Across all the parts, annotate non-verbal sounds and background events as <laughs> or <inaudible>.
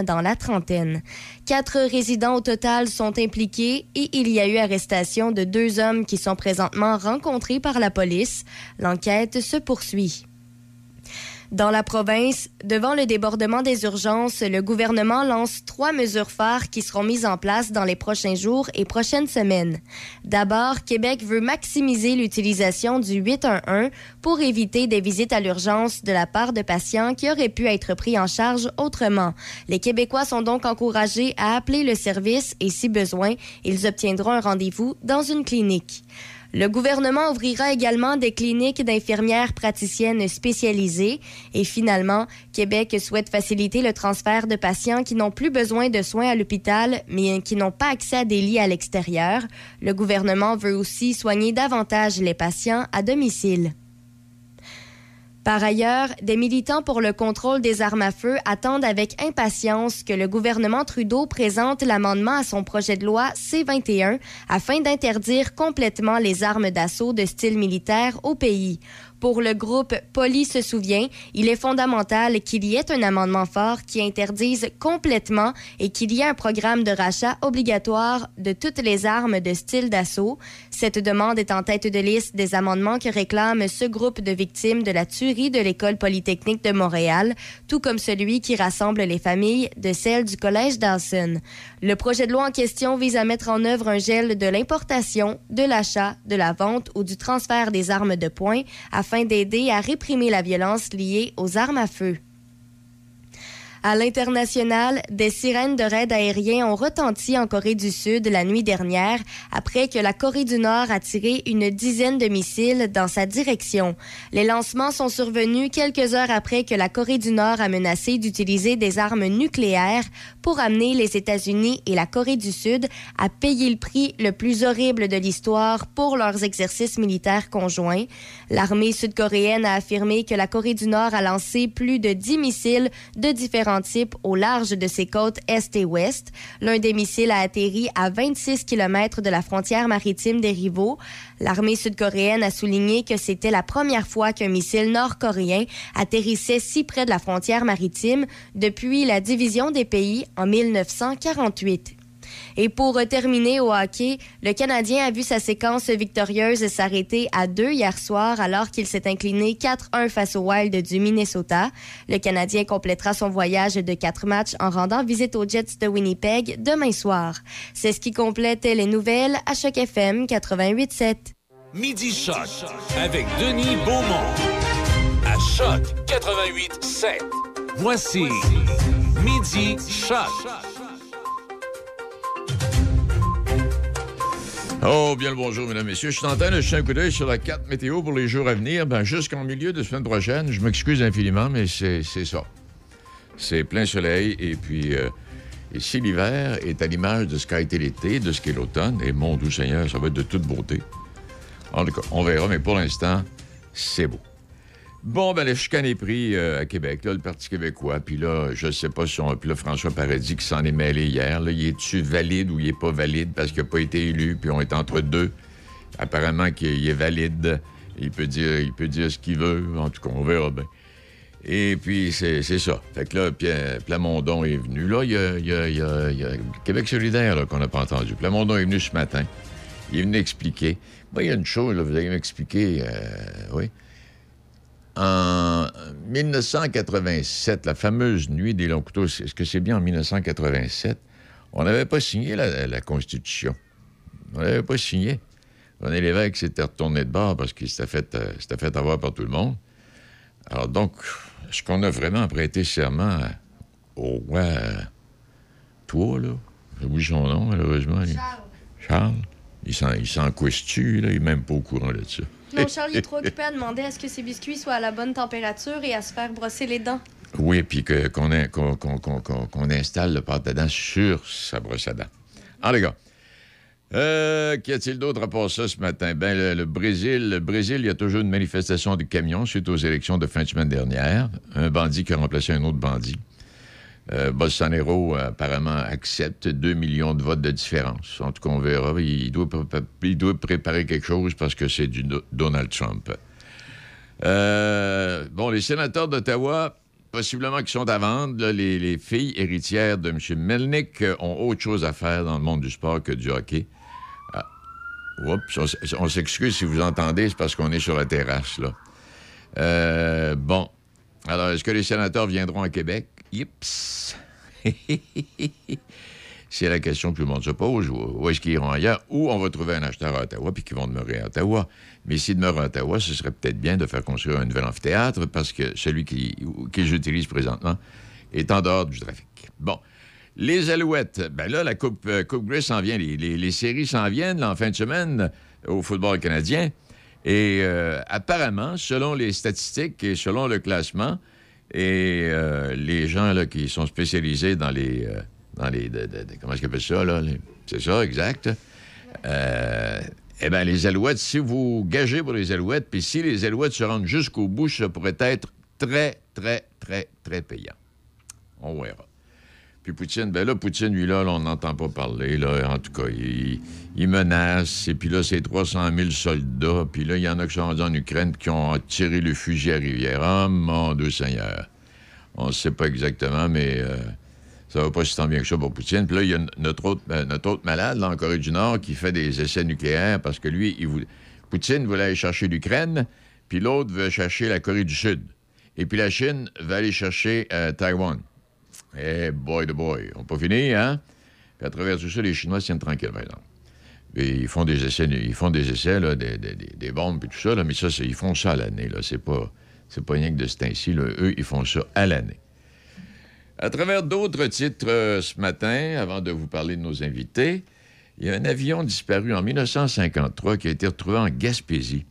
dans la trentaine. Quatre résidents au total sont impliqués et il y a eu arrestation de deux hommes qui sont présentement rencontrés par la police. L'enquête se poursuit. Dans la province, devant le débordement des urgences, le gouvernement lance trois mesures phares qui seront mises en place dans les prochains jours et prochaines semaines. D'abord, Québec veut maximiser l'utilisation du 811 pour éviter des visites à l'urgence de la part de patients qui auraient pu être pris en charge autrement. Les Québécois sont donc encouragés à appeler le service et si besoin, ils obtiendront un rendez-vous dans une clinique. Le gouvernement ouvrira également des cliniques d'infirmières praticiennes spécialisées. Et finalement, Québec souhaite faciliter le transfert de patients qui n'ont plus besoin de soins à l'hôpital, mais qui n'ont pas accès à des lits à l'extérieur. Le gouvernement veut aussi soigner davantage les patients à domicile. Par ailleurs, des militants pour le contrôle des armes à feu attendent avec impatience que le gouvernement Trudeau présente l'amendement à son projet de loi C-21 afin d'interdire complètement les armes d'assaut de style militaire au pays. Pour le groupe Poli se souvient, il est fondamental qu'il y ait un amendement fort qui interdise complètement et qu'il y ait un programme de rachat obligatoire de toutes les armes de style d'assaut. Cette demande est en tête de liste des amendements que réclame ce groupe de victimes de la tuerie de l'École polytechnique de Montréal, tout comme celui qui rassemble les familles de celles du Collège Dawson. Le projet de loi en question vise à mettre en œuvre un gel de l'importation, de l'achat, de la vente ou du transfert des armes de poing afin afin d'aider à réprimer la violence liée aux armes à feu. À l'international, des sirènes de raid aérien ont retenti en Corée du Sud la nuit dernière après que la Corée du Nord a tiré une dizaine de missiles dans sa direction. Les lancements sont survenus quelques heures après que la Corée du Nord a menacé d'utiliser des armes nucléaires pour amener les États-Unis et la Corée du Sud à payer le prix le plus horrible de l'histoire pour leurs exercices militaires conjoints. L'armée sud-coréenne a affirmé que la Corée du Nord a lancé plus de 10 missiles de différents au large de ses côtes est et ouest. L'un des missiles a atterri à 26 km de la frontière maritime des rivaux. L'armée sud-coréenne a souligné que c'était la première fois qu'un missile nord-coréen atterrissait si près de la frontière maritime depuis la division des pays en 1948. Et pour terminer au hockey, le Canadien a vu sa séquence victorieuse s'arrêter à deux hier soir alors qu'il s'est incliné 4-1 face au Wild du Minnesota. Le Canadien complétera son voyage de quatre matchs en rendant visite aux Jets de Winnipeg demain soir. C'est ce qui complète les nouvelles à Choc FM 88.7. Midi Choc avec Denis Beaumont à Choc 88.7. Voici Midi Choc. Oh, bien le bonjour, mesdames, messieurs. Je suis en train de jeter un coup d'œil sur la carte météo pour les jours à venir. Ben, jusqu'en milieu de semaine prochaine, je m'excuse infiniment, mais c'est ça. C'est plein soleil et puis euh, si l'hiver est à l'image de ce qu'a été l'été, de ce qu'est l'automne, et mon doux Seigneur, ça va être de toute beauté. En tout cas, on verra, mais pour l'instant, c'est beau. Bon, ben, le chicane est pris euh, à Québec, là, le Parti québécois. Puis là, je sais pas si on. Puis là, François Paradis qui s'en est mêlé hier. Là, il est-tu valide ou il est pas valide? Parce qu'il n'a pas été élu, puis on est entre deux. Apparemment qu'il est valide. Il peut dire, il peut dire ce qu'il veut. En tout cas, on verra bien. Et puis, c'est ça. Fait que là, Pierre Plamondon est venu. Là, il y a, y a, Québec solidaire qu'on n'a pas entendu. Plamondon est venu ce matin. Il est venu expliquer. Ben, il y a une chose, là, vous allez m'expliquer. Euh, oui. En 1987, la fameuse nuit des longs couteaux, est-ce que c'est bien en 1987? On n'avait pas signé la, Constitution. On n'avait pas signé. René Lévesque s'était retourné de bord parce qu'il s'était fait, euh, fait avoir par tout le monde. Alors donc, est-ce qu'on a vraiment prêté serment au roi euh, toi, là? J'ai oublié son nom, malheureusement. Charles. Charles. Il s'en questu, là? Il n'est même pas au courant de ça. Non, <laughs> Charles, il est trop occupé à demander à ce que ses biscuits soient à la bonne température et à se faire brosser les dents. Oui, puis qu'on installe le pâte à dents sur sa brosse à dents. En les gars, euh, qu'y a-t-il d'autre à part ça ce matin? Ben, le, Brésil, le Brésil, il y a toujours une manifestation de camions suite aux élections de fin de semaine dernière. Un bandit qui a remplacé un autre bandit. Euh, Bolsonaro, apparemment, accepte 2 millions de votes de différence. En tout cas, on verra. Il doit, il doit préparer quelque chose parce que c'est du Donald Trump. Euh, bon, les sénateurs d'Ottawa possiblement qui sont à vendre. les, les, filles héritières de M. Melnick ont autre chose à faire dans le monde du sport que du hockey. Ah. Oups, on, s'excuse si vous entendez, c'est parce qu'on est sur la terrasse, là. Euh, bon. Alors, est-ce que les sénateurs viendront à Québec? Yips! <laughs> C'est la question que tout le monde se pose. Où est-ce qu'ils iront ailleurs? Ou on va trouver un acheteur à Ottawa puis qu'ils vont demeurer à Ottawa? Mais s'ils demeurent à Ottawa, ce serait peut-être bien de faire construire un nouvel amphithéâtre parce que celui qui, que j'utilise présentement est en dehors du trafic. Bon. Les Alouettes, ben là, la Coupe, euh, coupe s'en vient. Les, séries s'en viennent en fin de semaine au football canadien. Et euh, apparemment, selon les statistiques et selon le classement, et euh, les gens là, qui sont spécialisés dans les dans les. comment est-ce qu'ils appellent ça, là? C'est ça, exact. Euh, eh bien, les Alouettes, si vous gagez pour les Alouettes, puis si les Alouettes se rendent jusqu'au bout, ça pourrait être très, très, très, très payant. On verra. Puis Poutine, ben là, Poutine, lui, là, on n'entend pas parler, là. En tout cas, il, menace, et puis là, c'est 300 000 soldats, puis là, il y en a qui sont rendus en Ukraine qui ont tiré le fusil à Rivière. Oh, mon Dieu Seigneur. On ne sait pas exactement, mais... Euh, ça va pas si tant bien que ça pour Poutine. Puis là, il y a notre autre, ben, notre autre malade, là, en Corée du Nord, qui fait des essais nucléaires parce que lui, il. Poutine voulait aller chercher l'Ukraine, puis l'autre veut chercher la Corée du Sud. Et puis la Chine va aller chercher euh, Taïwan. Eh, boy de boy. On pas fini, hein? Puis à travers tout ça, les Chinois tiennent tranquille maintenant. Et ils font des essais, ils font des essais, des, bombes, puis tout ça, mais ça, ils font ça à l'année, là. C'est pas, c'est pas rien que de ce temps-ci, Eux, ils font ça à l'année. À travers d'autres titres euh, ce matin, avant de vous parler de nos invités, il y a un avion disparu en 1953 qui a été retrouvé en Gaspésie.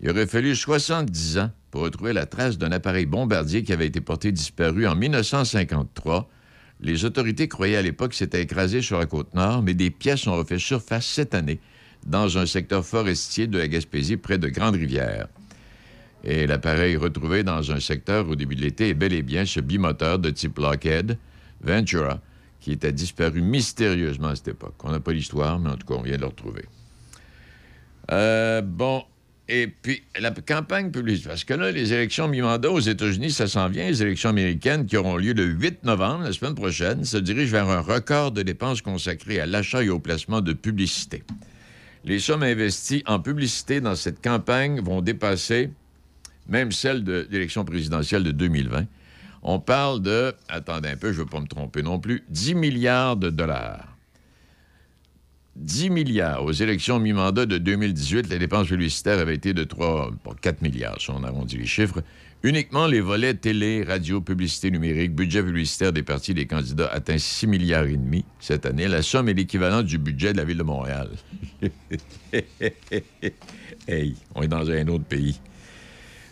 Il aurait fallu 70 ans pour retrouver la trace d'un appareil bombardier qui avait été porté disparu en 1953. Les autorités croyaient à l'époque que c'était écrasé sur la côte nord, mais des pièces ont refait surface cette année dans un secteur forestier de la Gaspésie près de Grande-Rivière. Et l'appareil retrouvé dans un secteur au début de l'été est bel et bien ce bimoteur de type Lockheed Ventura qui était disparu mystérieusement à cette époque. On n'a pas l'histoire, mais en tout cas, on vient de le retrouver. Euh, bon, et puis la campagne publique, parce que là, les élections mi-mandat aux États-Unis, ça s'en vient, les élections américaines qui auront lieu le 8 novembre, la semaine prochaine, se dirigent vers un record de dépenses consacrées à l'achat et au placement de publicité. Les sommes investies en publicité dans cette campagne vont dépasser même celle de l'élection présidentielle de 2020. On parle de, attendez un peu, je ne veux pas me tromper non plus, 10 milliards de dollars. 10 milliards. Aux élections mi-mandat de 2018, les dépenses publicitaires avaient été de 3, 4 milliards, si on arrondit les chiffres. Uniquement les volets télé, radio, publicité numérique, budget publicitaire des partis des candidats atteint 6 milliards et demi cette année. La somme est l'équivalent du budget de la ville de Montréal. <laughs> hey, on est dans un autre pays.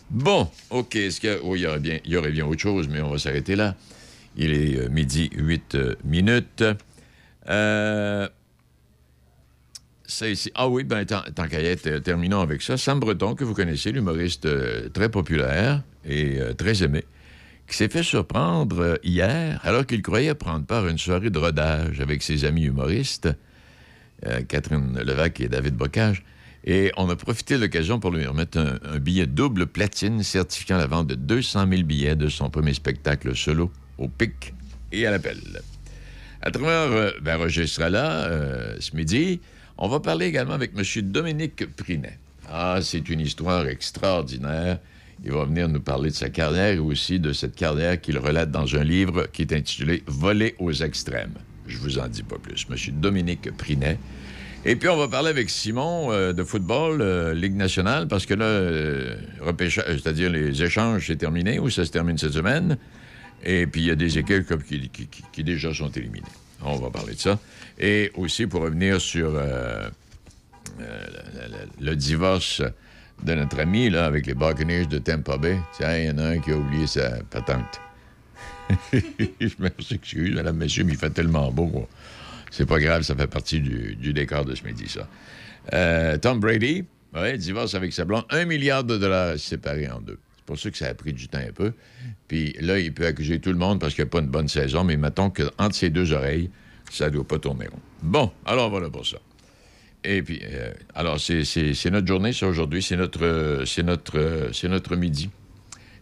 Bon, OK. Est-ce que. Il y, aurait bien, il y bien autre chose, mais on va s'arrêter là. Il est euh, midi 8 euh, minutes. Euh, ah oui, ben, tant, qu'à y être, terminons avec ça. Sam Breton, que vous connaissez, l'humoriste très populaire et très aimé, qui s'est fait surprendre hier alors qu'il croyait prendre part à une soirée de rodage avec ses amis humoristes, Catherine Levac et David Bocage. Et on a profité de l'occasion pour lui remettre un, billet double platine certifiant la vente de 200 000 billets de son premier spectacle solo au pic et à l'appel. À travers, euh, ben Roger sera euh, ce midi. On va parler également avec M. Dominique Prinet. Ah, c'est une histoire extraordinaire. Il va venir nous parler de sa carrière et aussi de cette carrière qu'il relate dans un livre qui est intitulé Voler aux extrêmes. Je vous en dis pas plus. M. Dominique Prinet et puis, on va parler avec Simon euh, de football, euh, Ligue nationale, parce que là, euh, c'est-à-dire les échanges, c'est terminé, ou ça se termine cette semaine? Et puis, il y a des équipes qui, qui, déjà sont éliminées. On va parler de ça. Et aussi, pour revenir sur le, divorce de notre ami, là, avec les Buccaneers de Tampa Bay. Tiens, il y en a un qui a oublié sa patente. <laughs> Je m'excuse, madame, monsieur, mais il fait tellement beau. C'est pas grave, ça fait partie du, décor de ce midi, ça. Euh, Tom Brady, divorce avec sa blonde, un milliard de dollars séparés en deux. Pour ça que ça a pris du temps un peu. Puis là, il peut accuser tout le monde parce qu'il n'y a pas une bonne saison, mais mettons qu'entre ses deux oreilles, ça ne doit pas tourner rond. Bon, alors voilà pour ça. Et puis, euh, alors, c'est notre journée, ça, aujourd'hui. C'est notre, c'est notre, c'est notre midi.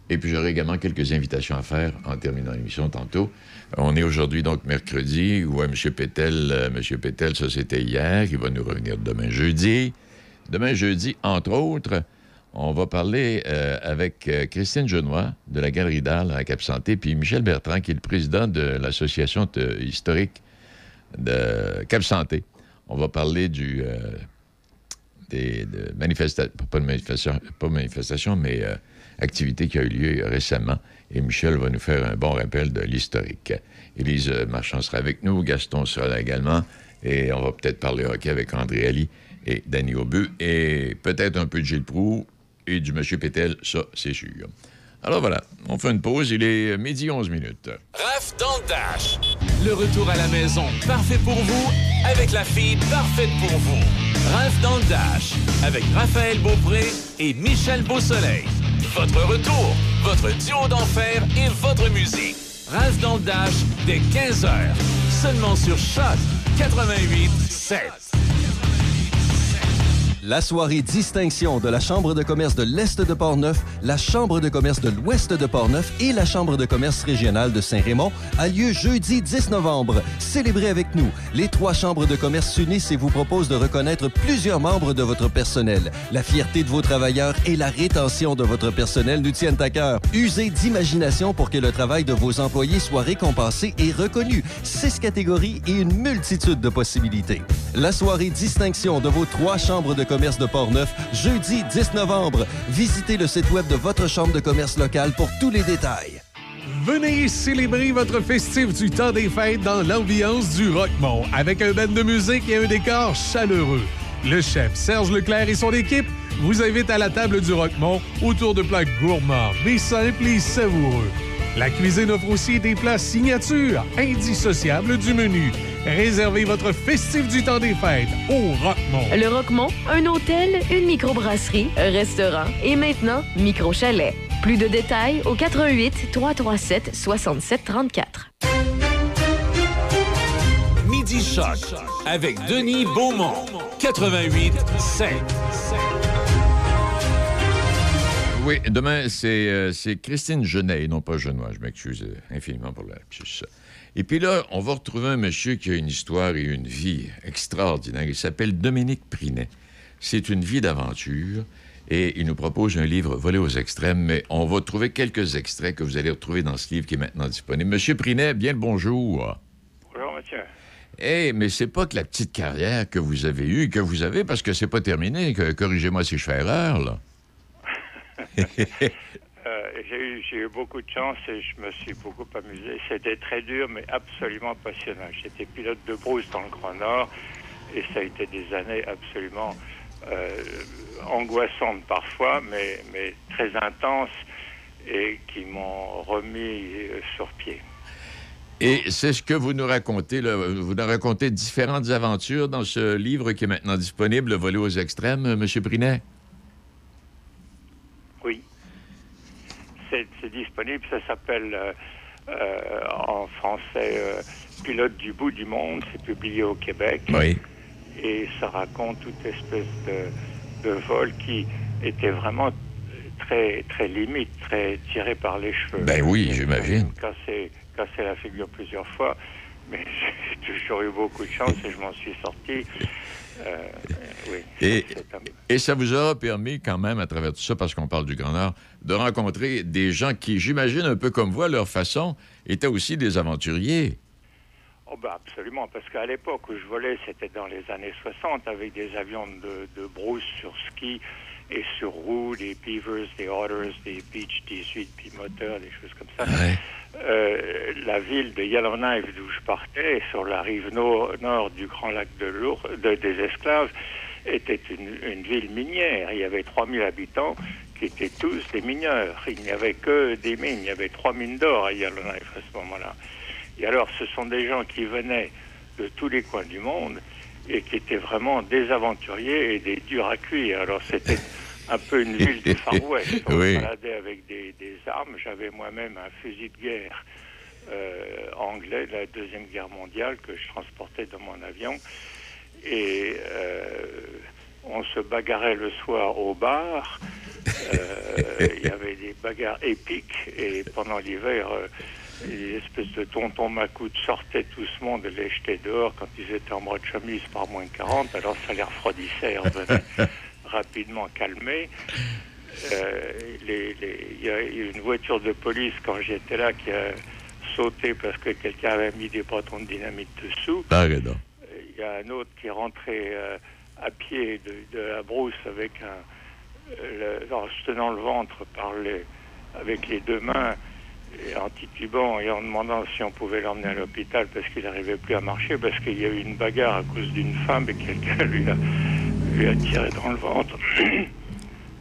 Et puis j'aurai également quelques invitations à faire en terminant l'émission tantôt. On est aujourd'hui donc mercredi. Ouais, M. Pétel, euh, M. Pétel, ça c'était hier. Il va nous revenir demain jeudi. Demain jeudi, entre autres, on va parler euh, avec euh, Christine Genois de la Galerie d'Arles à Cap Santé, puis Michel Bertrand, qui est le président de l'Association historique de Cap Santé. On va parler du euh, des de manifesta- pas de manifestation, mais euh, activité qui a eu lieu récemment. Et Michel va nous faire un bon rappel de l'historique. Élise Marchand sera avec nous, Gaston sera là également, et on va peut-être parler hockey avec André Ali et Danny Aubu, et peut-être un peu de Gilles Proux et du Monsieur Pétel, ça, c'est sûr. Alors voilà, on fait une pause, il est midi 11 minutes. Raph dans le Dash. Le retour à la maison parfait pour vous avec la fille parfaite pour vous. Raph dans le Dash avec Raphaël Beaupré et Michel Beausoleil. Votre retour, votre duo d'enfer et votre musique. Raph dans le Dash dès 15h. Seulement sur Choc 88 7. La soirée distinction de la Chambre de commerce de l'Est de Portneuf, la Chambre de commerce de l'Ouest de Portneuf et la Chambre de commerce régionale de Saint-Raymond a lieu jeudi 10 novembre. Célébrez avec nous. Les trois chambres de commerce s'unissent et vous proposent de reconnaître plusieurs membres de votre personnel. La fierté de vos travailleurs et la rétention de votre personnel nous tiennent à cœur. Usez d'imagination pour que le travail de vos employés soit récompensé et reconnu. Six catégories et une multitude de possibilités. La soirée distinction de vos trois chambres de commerce de Portneuf, jeudi 10 novembre. Visitez le site web de votre chambre de commerce locale pour tous les détails. Venez célébrer votre festif du temps des fêtes dans l'ambiance du Rockmont avec un band de musique et un décor chaleureux. Le chef Serge Leclerc et son équipe vous invitent à la table du Rockmont autour de plats gourmands, mais simples et savoureux. La cuisine offre aussi des plats signatures, indissociables du menu. Réservez votre festif du temps des fêtes au Rockmont. Le Roquemont, un hôtel, une microbrasserie, un restaurant et maintenant micro-chalet. Plus de détails au 88 337 67 34. Midi Choc avec Denis Beaumont 88 7. Oui, demain, c'est euh, c'est Christine Genet, et non pas Genois. Je m'excuse infiniment pour la lapsus. Et puis là, on va retrouver un monsieur qui a une histoire et une vie extraordinaire. Il s'appelle Dominique Prinet. C'est une vie d'aventure et il nous propose un livre volé aux extrêmes, mais on va trouver quelques extraits que vous allez retrouver dans ce livre qui est maintenant disponible. Monsieur Prinet, bien le bonjour. Bonjour, monsieur. Eh, mais c'est pas que la petite carrière que vous avez eue, que vous avez, parce que c'est pas terminé. Corrigez-moi si je fais erreur, là. Euh, j'ai eu, beaucoup de chance et je me suis beaucoup amusé. C'était très dur, mais absolument passionnant. J'étais pilote de brousse dans le Grand Nord et ça a été des années absolument euh, angoissantes parfois, mais, très intenses et qui m'ont remis euh, sur pied. Et c'est ce que vous nous racontez. Vous nous racontez différentes aventures dans ce livre qui est maintenant disponible, Le volet aux extrêmes, M. Prinet. Oui. C'est disponible, ça s'appelle euh, euh, en français euh, Pilote du bout du monde, c'est publié au Québec. Oui. et ça raconte toute espèce de, de vol qui était vraiment très très limite, très tiré par les cheveux. Ben oui, j'imagine. Cassé, cassé la figure plusieurs fois, mais <laughs> j'ai toujours eu beaucoup de chance et je m'en suis sorti. Euh, oui. Et- ça vous aura permis quand même, à travers tout ça, parce qu'on parle du Grand Nord, de rencontrer des gens qui, j'imagine, un peu comme vous, à leur façon, étaient aussi des aventuriers. Oh ben absolument, parce qu'à l'époque où je volais, c'était dans les années 60, avec des avions de, de brousse sur ski et sur roue, des Beavers, des Otters, des Beach 18 bimoteurs, des choses comme ça. Ouais. Euh, la ville de Yellowknife, d'où je partais, sur la rive nord, nord du grand lac de de- des Esclaves, était une, une ville minière. Il y avait 3000 habitants qui étaient tous des mineurs. Il n'y avait que des mines. Il y avait trois mines d'or à Yellowknife à ce moment-là. Et alors, ce sont des gens qui venaient de tous les coins du monde et qui étaient vraiment des aventuriers et des durs à cuire. Alors, c'était un peu une ville du Far <laughs> West. On Oui. baladait avec des, des armes. J'avais moi-même un fusil de guerre euh, anglais de la Deuxième Guerre mondiale que je transportais dans mon avion. Et euh, on se bagarrait le soir au bar. Euh, Il y avait des bagarres épiques et pendant l'hiver, les espèces de tontons macoutes sortaient tout ce monde et les jetaient dehors quand ils étaient en bras de chemise par moins 40. Alors ça les refroidissait <laughs> rapidement calmés. Euh, Il y a eu une voiture de police quand j'étais là qui a sauté parce que quelqu'un avait mis des bâtons de dynamite dessous. Pardon. Il y a un autre qui est rentré euh, à pied de, de la brousse avec un, euh, le- en se tenant le ventre par les, avec les deux mains et en titubant et en demandant si on pouvait l'emmener à l'hôpital parce qu'il n'arrivait plus à marcher parce qu'il y a eu une bagarre à cause d'une femme et quelqu'un <laughs> lui a, lui a tiré dans le ventre. <clears throat>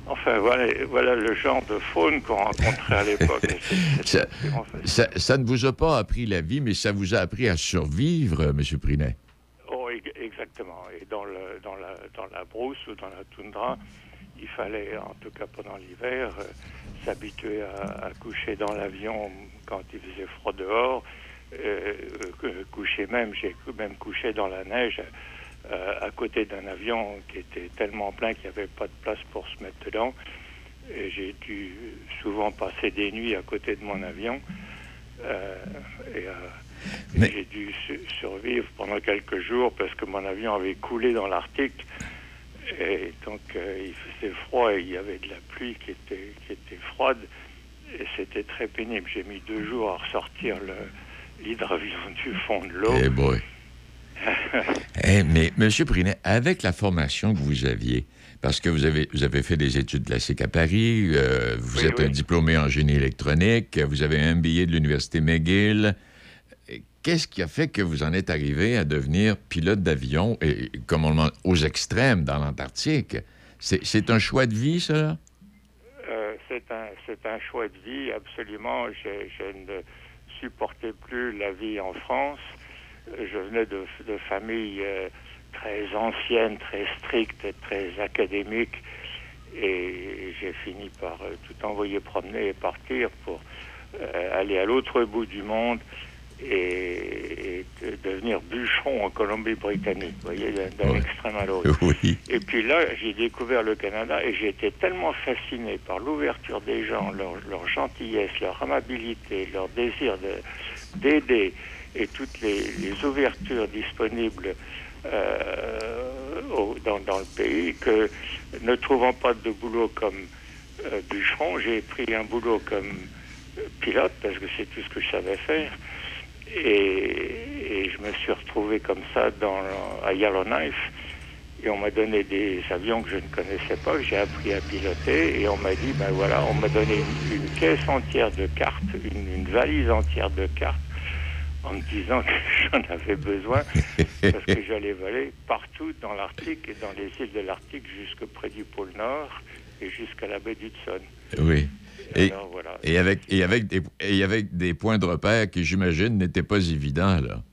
Enfin, voilà, voilà le genre de faune qu'on rencontrait à l'époque. <laughs> Ça, ne vous a pas appris la vie, mais ça vous a appris à survivre, euh, M. Prinet? Oh, exactement. Et dans, le, dans, la, dans la brousse ou dans la toundra, il fallait, en tout cas pendant l'hiver, euh, s'habituer à, à coucher dans l'avion quand il faisait froid dehors. Euh, coucher même, j'ai même couché dans la neige euh, à côté d'un avion qui était tellement plein qu'il n'y avait pas de place pour se mettre dedans. Et j'ai dû souvent passer des nuits à côté de mon avion. Euh, et euh, et j'ai dû su- survivre pendant quelques jours parce que mon avion avait coulé dans l'Arctique. Et donc, il faisait froid et il y avait de la pluie qui était, qui était froide. Et c'était très pénible. J'ai mis deux jours à ressortir le- l'hydravion du fond de l'eau. Eh boy. Eh, mais, M. Prinet, avec la formation que vous aviez, parce que vous avez, vous avez fait des études classiques à Paris, euh, vous Oui, êtes oui. un diplômé en génie électronique, vous avez un billet de l'Université McGill. Qu'est-ce qui a fait que vous en êtes arrivé à devenir pilote d'avion, et, comme on le demande, aux extrêmes dans l'Antarctique? C'est un choix de vie, ça? Euh, c'est un, choix de vie, absolument. Je, je ne supportais plus la vie en France. Je venais de, de familles euh, très anciennes, très strictes, très académiques. Et j'ai fini par euh, tout envoyer promener et partir pour euh, aller à l'autre bout du monde et, et de- devenir bûcheron en Colombie-Britannique, vous voyez, d'un Ouais. extrême à l'autre. <laughs> Oui. Et puis là, j'ai découvert le Canada et j'ai été tellement fasciné par l'ouverture des gens, leur, leur gentillesse, leur amabilité, leur désir de- d'aider et toutes les, ouvertures disponibles euh, dans, le pays que ne trouvant pas de boulot comme euh, bûcheron, j'ai pris un boulot comme euh, pilote parce que c'est tout ce que je savais faire. Et, je me suis retrouvé comme ça à Yellowknife. Et on m'a donné des avions que je ne connaissais pas, que j'ai appris à piloter. Et on m'a dit, ben voilà, on m'a donné une, caisse entière de cartes, une valise entière de cartes, en me disant que <laughs> j'en avais besoin, parce que j'allais voler partout dans l'Arctique et dans les îles de l'Arctique jusque près du pôle Nord et jusqu'à la baie d'Hudson. Oui. Et, Alors voilà. et avec, et, avec des, et avec des points de repère qui, j'imagine, n'étaient pas évidents, là.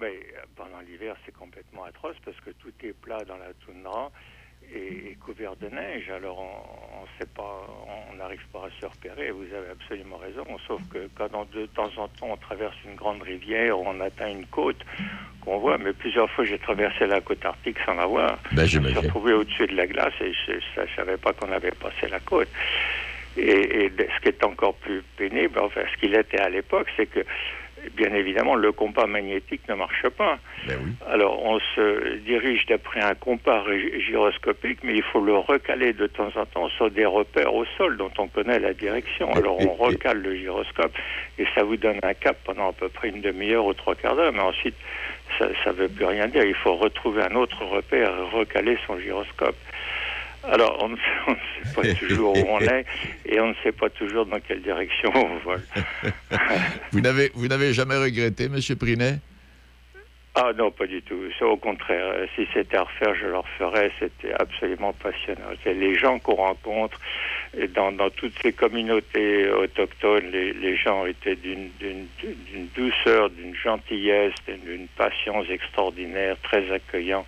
Mais euh, pendant l'hiver, c'est complètement atroce parce que tout est plat dans la toundra et, et couvert de neige. Alors on, pas, on n'arrive pas à se repérer. Vous avez absolument raison. Sauf que quand de temps en temps on traverse une grande rivière ou on atteint une côte qu'on voit, mais plusieurs fois j'ai traversé la côte arctique sans la voir. Ben, je me suis retrouvé au-dessus de la glace et je ne savais pas qu'on avait passé la côte. Et, et ce qui est encore plus pénible, enfin ce qu'il était à l'époque, c'est que bien évidemment le compas magnétique ne marche pas. Ben oui. Alors, on se dirige d'après un compas gy- gyroscopique, mais il faut le recaler de temps en temps sur des repères au sol dont on connaît la direction. Alors, on recale le gyroscope et ça vous donne un cap pendant à peu près une demi-heure ou trois quarts d'heure. Mais ensuite, ça ne veut plus rien dire. Il faut retrouver un autre repère et recaler son gyroscope. Alors, on ne, on ne sait pas toujours où on est et on ne sait pas toujours dans quelle direction on vole. <laughs> Vous n'avez, jamais regretté, M. Prinet? Ah non, pas du tout. Au contraire. Si c'était à refaire, je le referais. C'était absolument passionnant. C'est les gens qu'on rencontre et dans, dans toutes ces communautés autochtones, les, les gens étaient d'une, douceur, d'une gentillesse, d'une, d'une patience extraordinaire, très accueillants.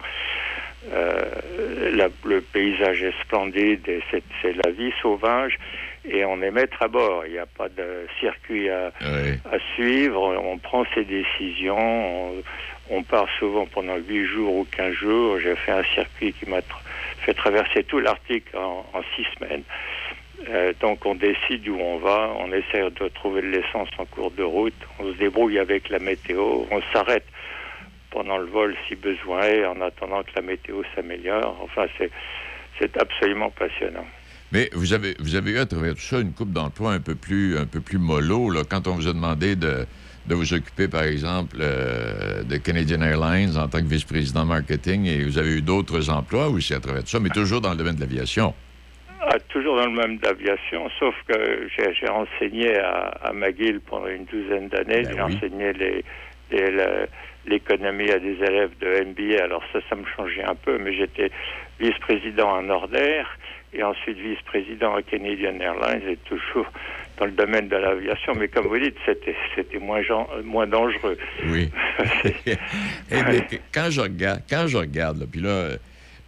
Euh, la- le paysage est splendide et c'est, la vie sauvage et on est maître à bord. Il n'y a pas de circuit à, Oui. à suivre, on prend ses décisions, on, on part souvent pendant 8 jours ou 15 jours. J'ai fait un circuit qui m'a fait traverser tout l'Arctique en, en six semaines. Euh, donc on décide où on va, on essaie de trouver de l'essence en cours de route, on se débrouille avec la météo, on s'arrête pendant le vol si besoin est, en attendant que la météo s'améliore. Enfin, c'est, absolument passionnant. Mais vous avez, vous avez eu à travers tout ça une coupe d'emploi un peu plus, un peu plus mollo, là, quand on vous a demandé de, de vous occuper, par exemple, euh, de Canadian Airlines en tant que vice-président marketing, et vous avez eu d'autres emplois aussi à travers tout ça, mais toujours dans le domaine de l'aviation. Ah, toujours dans le même d'aviation, sauf que j'ai, enseigné à, à McGill pendant une douzaine d'années. Ben j'ai oui. enseigné les, les- le- l'économie à des élèves de MBA. Alors ça, ça me changeait un peu, mais j'étais vice-président à Nordair et ensuite vice-président à Canadian Airlines et toujours dans le domaine de l'aviation. Mais comme vous dites, c'était, c'était moins, moins dangereux. Oui. C'est- <laughs> Eh que- quand je regarde, quand je regarde, là, puis là,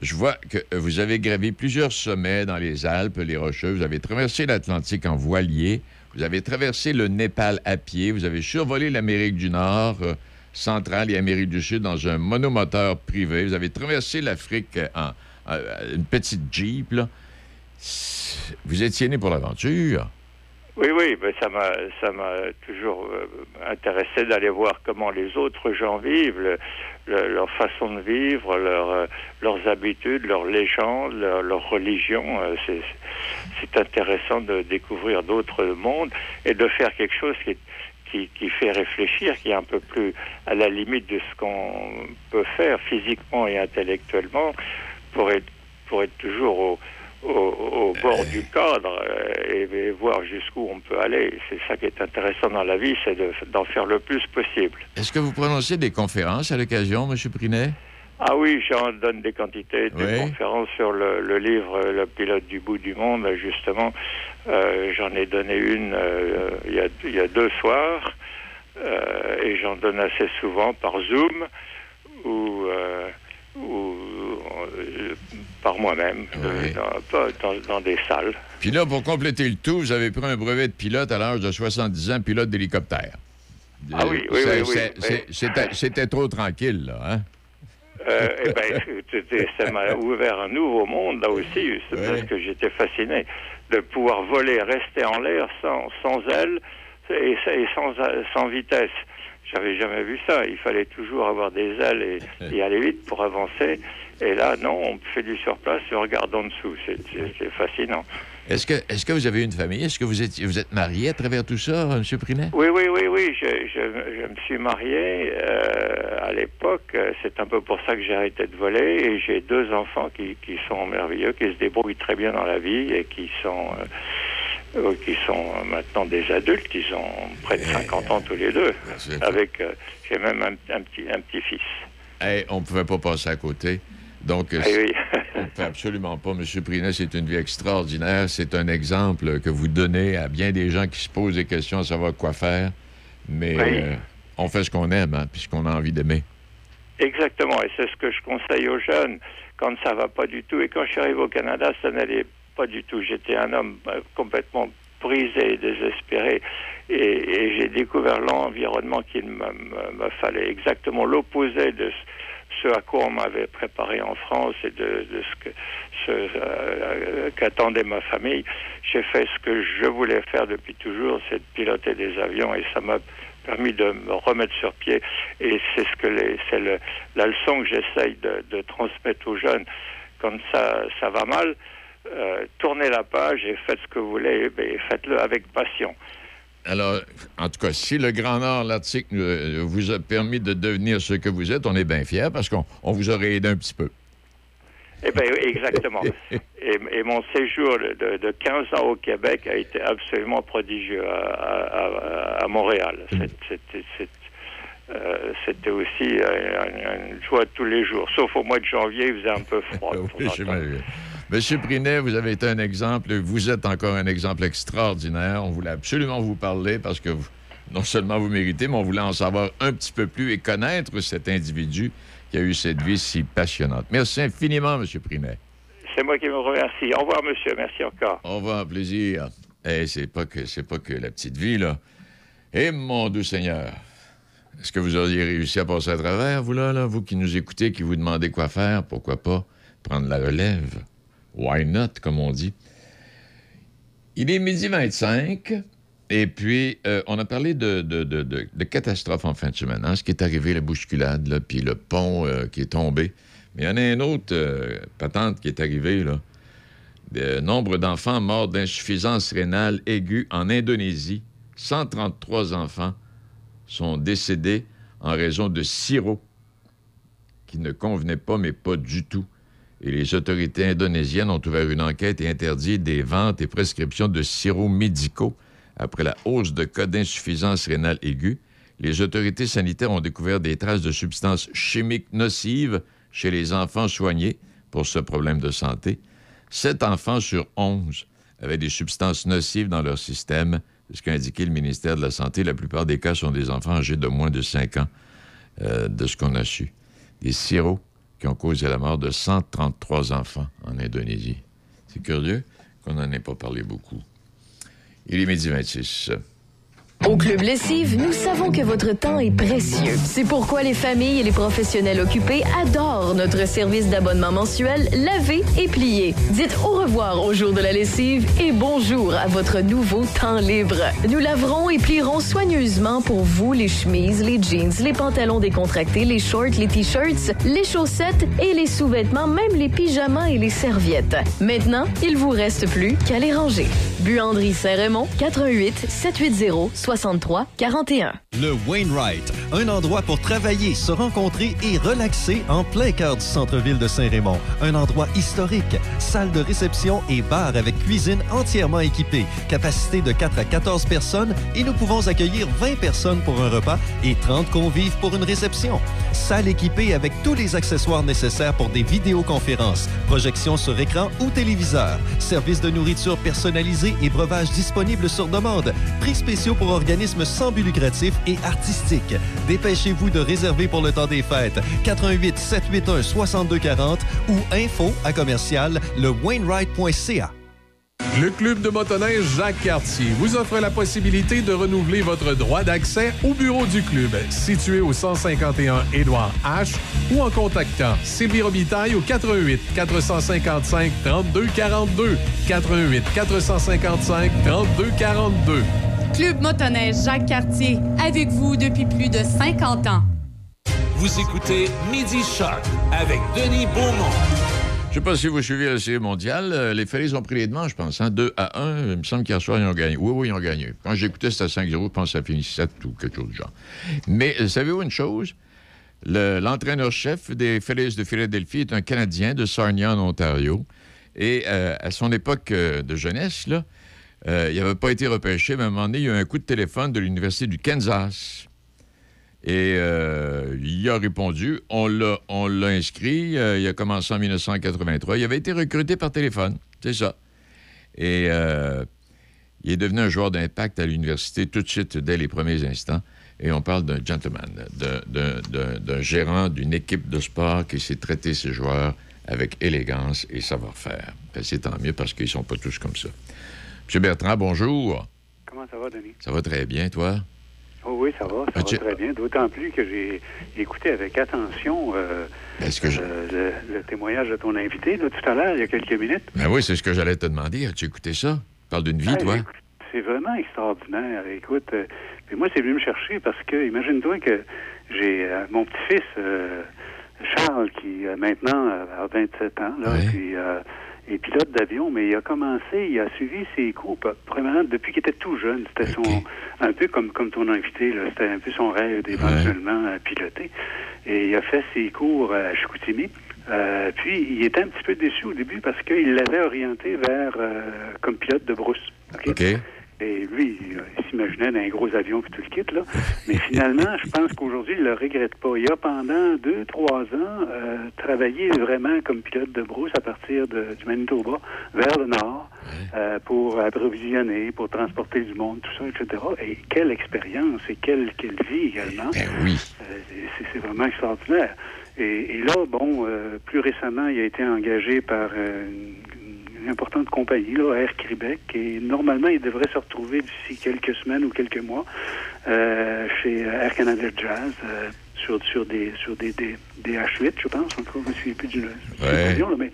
je vois que vous avez gravi plusieurs sommets dans les Alpes, les Rocheuses, vous avez traversé l'Atlantique en voilier, vous avez traversé le Népal à pied, vous avez survolé l'Amérique du Nord, euh, centrale et Amérique du Sud dans un monomoteur privé, vous avez traversé l'Afrique en, une petite Jeep, Vous étiez né pour l'aventure. Oui, oui, ça m'a toujours euh, intéressé d'aller voir comment les autres gens vivent, le- le- leur façon de vivre, euh, leurs habitudes, leurs légendes, leur, leur religion. euh, c'est c'est intéressant de découvrir d'autres mondes et de faire quelque chose qui, qui, qui fait réfléchir, qui est un peu plus à la limite de ce qu'on peut faire physiquement et intellectuellement pour être, pour être toujours au, au, au bord du cadre euh, et, et voir jusqu'où on peut aller. C'est ça qui est intéressant dans la vie, c'est de- d'en faire le plus possible. Est-ce que vous prononcez des conférences à l'occasion, M. Prinet? Ah oui, j'en donne des quantités de Oui. conférences sur le, le livre Le pilote du bout du monde, justement. Euh, j'en ai donné une euh, il y, a, il y a deux soirs euh, et j'en donne assez souvent par Zoom ou, ou par moi-même Oui. dans, dans- dans des salles. Puis là, pour compléter le tout, vous avez pris un brevet de pilote à l'âge de 70 ans, pilote d'hélicoptère. Ah oui, oui, oui, c'était trop tranquille, là, hein? Euh, eh ben, ça m'a <laughs> ouvert un nouveau monde là aussi, c'est Ouais. parce que j'étais fasciné de pouvoir voler, rester en l'air sans, sans ailes et, et sans, sans vitesse. J'avais jamais vu ça. Il fallait toujours avoir des ailes et, <laughs> et aller vite pour avancer. Et là, non, on fait du surplace et on regarde en dessous. C'est fascinant. Est-ce que, est que vous avez une famille? Est-ce que vous êtes, vous êtes marié à travers tout ça, M. Prinet? Oui, oui, oui, oui. Je, je, je me suis marié euh, à l'époque. C'est un peu pour ça que j'ai arrêté de voler. Et j'ai deux enfants qui, qui sont merveilleux, qui se débrouillent très bien dans la vie et qui sont, euh, qui sont maintenant des adultes. Ils ont près de 50 ans tous les deux. c'est- Avec, euh, j'ai même un, un petit, un petit fils. Hey, on ne pouvait pas passer à côté. Donc, Ah oui. on ne peut absolument pas. M. Prinet, c'est une vie extraordinaire. C'est un exemple que vous donnez à bien des gens qui se posent des questions à savoir quoi faire. Mais Oui. euh, on fait ce qu'on aime, hein, puis ce qu'on a envie d'aimer. Exactement, et c'est ce que je conseille aux jeunes quand ça va pas du tout. Et quand je suis arrivé au Canada, ça n'allait pas du tout. J'étais un homme euh, complètement brisé et désespéré. Et, et j'ai découvert l'environnement qu'il me, me- me fallait. Exactement l'opposé de ce, ce à quoi on m'avait préparé en France et de, ce euh, qu'attendait ma famille. J'ai fait ce que je voulais faire depuis toujours, c'est de piloter des avions et ça m'a permis de me remettre sur pied et c'est ce que c'est la leçon que j'essaye de, transmettre aux jeunes quand ça, ça va mal. euh, tournez la page et faites ce que vous voulez, mais faites-le avec passion. Alors, en tout cas, si le Grand Nord, l'Arctique euh, vous a permis de devenir ce que vous êtes, on est bien fiers parce qu'on on vous aurait aidé un petit peu. Eh bien, exactement. <laughs> et, et mon séjour de, de- de 15 ans au Québec a été absolument prodigieux à, à- à- à Montréal. C'était c'est- euh, c'était aussi une, une joie de tous les jours. Sauf au mois de janvier, il faisait un peu froid. <laughs> Oui. Monsieur Prinet, vous avez été un exemple. Vous êtes encore un exemple extraordinaire. On voulait absolument vous parler parce que vous- non seulement vous méritez, mais on voulait en savoir un petit peu plus et connaître cet individu qui a eu cette vie si passionnante. Merci infiniment, Monsieur Prinet. C'est moi qui vous remercie. Au revoir, monsieur. Merci encore. Au revoir, plaisir. Eh, c'est pas que c'est pas que la petite vie, là. Eh, mon doux Seigneur. Est-ce que vous auriez réussi à passer à travers, vous, là, là, vous qui nous écoutez, qui vous demandez quoi faire, pourquoi pas? prendre la relève? Why not, comme on dit. Il est midi 25. Et puis, euh, on a parlé de, de, de, de, catastrophe en fin de semaine. Hein, ce qui est arrivé, la bousculade, là, puis le pont euh, qui est tombé. Mais il y en a un autre euh, patente qui est arrivé, là. Le nombre d'enfants morts d'insuffisance rénale aiguë en Indonésie. 133 enfants sont décédés en raison de sirop qui ne convenait pas, mais pas du tout. Et les autorités indonésiennes ont ouvert une enquête et interdit des ventes et prescriptions de sirops médicaux après la hausse de cas d'insuffisance rénale aiguë. Les autorités sanitaires ont découvert des traces de substances chimiques nocives chez les enfants soignés pour ce problème de santé. Sept enfants sur onze avaient des substances nocives dans leur système, ce qu'a indiqué le ministère de la Santé. La plupart des cas sont des enfants âgés de moins de 5 ans, euh, de ce qu'on a su. Des sirops qui ont causé la mort de 133 enfants en Indonésie. C'est curieux qu'on n'en ait pas parlé beaucoup. Il est midi 26. Au Club Lessive, nous savons que votre temps est précieux. C'est pourquoi les familles et les professionnels occupés adorent notre service d'abonnement mensuel lavé et plié. Dites au revoir au jour de la lessive et bonjour à votre nouveau temps libre. Nous laverons et plierons soigneusement pour vous les chemises, les jeans, les pantalons décontractés, les shorts, les t-shirts, les chaussettes et les sous-vêtements, même les pyjamas et les serviettes. Maintenant, il vous reste plus qu'à les ranger. Buanderie Saint-Raymond, 88 780 63 41. Le Wainwright, un endroit pour travailler, se rencontrer et relaxer en plein cœur du centre-ville de Saint-Raymond. Un endroit historique, salle de réception et bar avec cuisine entièrement équipée, capacité de 4 à 14 personnes et nous pouvons accueillir 20 personnes pour un repas et 30 convives pour une réception. Salle équipée avec tous les accessoires nécessaires pour des vidéoconférences, projections sur écran ou téléviseur, service de nourriture personnalisé et breuvages disponibles sur demande, prix spéciaux pour organismes sans but lucratif et artistiques. Dépêchez-vous de réserver pour le temps des fêtes. 88 781 6240 ou info à commercial le Wainwright.ca. Le club de motoneige Jacques Cartier vous offre la possibilité de renouveler votre droit d'accès au bureau du club, situé au 151 Édouard H, ou en contactant Sylvie Robitaille au 88 455 32 42 88 455 32 42. Club motoneige Jacques Cartier, avec vous depuis plus de 50 ans. Vous écoutez Midi Choc avec Denis Beaumont. Je sais pas si vous suivez la série mondiale. euh, Les Félix ont pris les devants, je pense. Hein, 2 à 1. Il me semble qu'hier soir, ils ont gagné. Oui, oui, ils ont gagné. Quand j'écoutais, c'était à 5-0. Je pense que ça finit 7 ou quelque chose du genre. Mais euh, savez-vous une chose? Le- L'entraîneur-chef des Félix de Philadelphie est un Canadien de Sarnia, en Ontario. Et euh, à son époque euh, de jeunesse, là, euh, il n'avait pas été repêché, mais à un moment donné, il y a eu un coup de téléphone de l'Université du Kansas. Et euh, il a répondu. On l'a, inscrit. euh, il a commencé en 1983. Il avait été recruté par téléphone. C'est ça. Et il est devenu un joueur d'impact à l'université tout de suite, dès les premiers instants. Et on parle d'un gentleman, d'un, gérant d'une équipe de sport qui sait traiter ses joueurs avec élégance et savoir-faire. Ben, c'est tant mieux parce qu'ils sont pas tous comme ça. M. Bertrand, bonjour. Comment ça va, Denis? Ça va très bien, toi? Oh oui, ça va, ça va très bien. D'autant plus que j'ai écouté avec attention euh, que je... euh, le, le témoignage de ton invité là, tout à l'heure, il y a quelques minutes. Ben oui, c'est ce que j'allais te demander. As-tu écouté ça? Parle d'une vie, Ah, toi? C'est vraiment extraordinaire. Écoute, euh, puis moi, c'est venu me chercher parce que, imagine-toi que j'ai euh, mon petit-fils, Charles, qui maintenant a 27 ans, là, Ouais. puis, est pilote d'avion, mais il a commencé, il a suivi ses cours, premièrement, depuis qu'il était tout jeune. C'était son, un peu comme, comme ton invité, là, c'était un peu son rêve d'éventuellement piloter. Et il a fait ses cours à Chicoutimi. Euh, puis, il était un petit peu déçu au début parce qu'il l'avait orienté vers euh, comme pilote de brousse. OK? OK. Et lui, il, il s'imaginait dans un gros avion puis tout le kit, là. Mais finalement, je pense qu'aujourd'hui, il ne le regrette pas. Il a, pendant deux, trois ans, euh, travaillé vraiment comme pilote de brousse à partir de, du Manitoba vers le nord euh, pour approvisionner, pour transporter du monde, tout ça, etc. Et quelle expérience et quelle, quelle vie également. Ben oui. Euh, c'est- c'est vraiment extraordinaire. Et, et là, bon, euh, plus récemment, il a été engagé par euh, une, une importante compagnie, là, Air Québec, et normalement, il devrait se retrouver d'ici quelques semaines ou quelques mois euh, chez Air Canada Jazz. Euh, sur, sur des sur des, des, des H8, je pense. En tout cas, je me souviens plus du Ouais. nom, mais,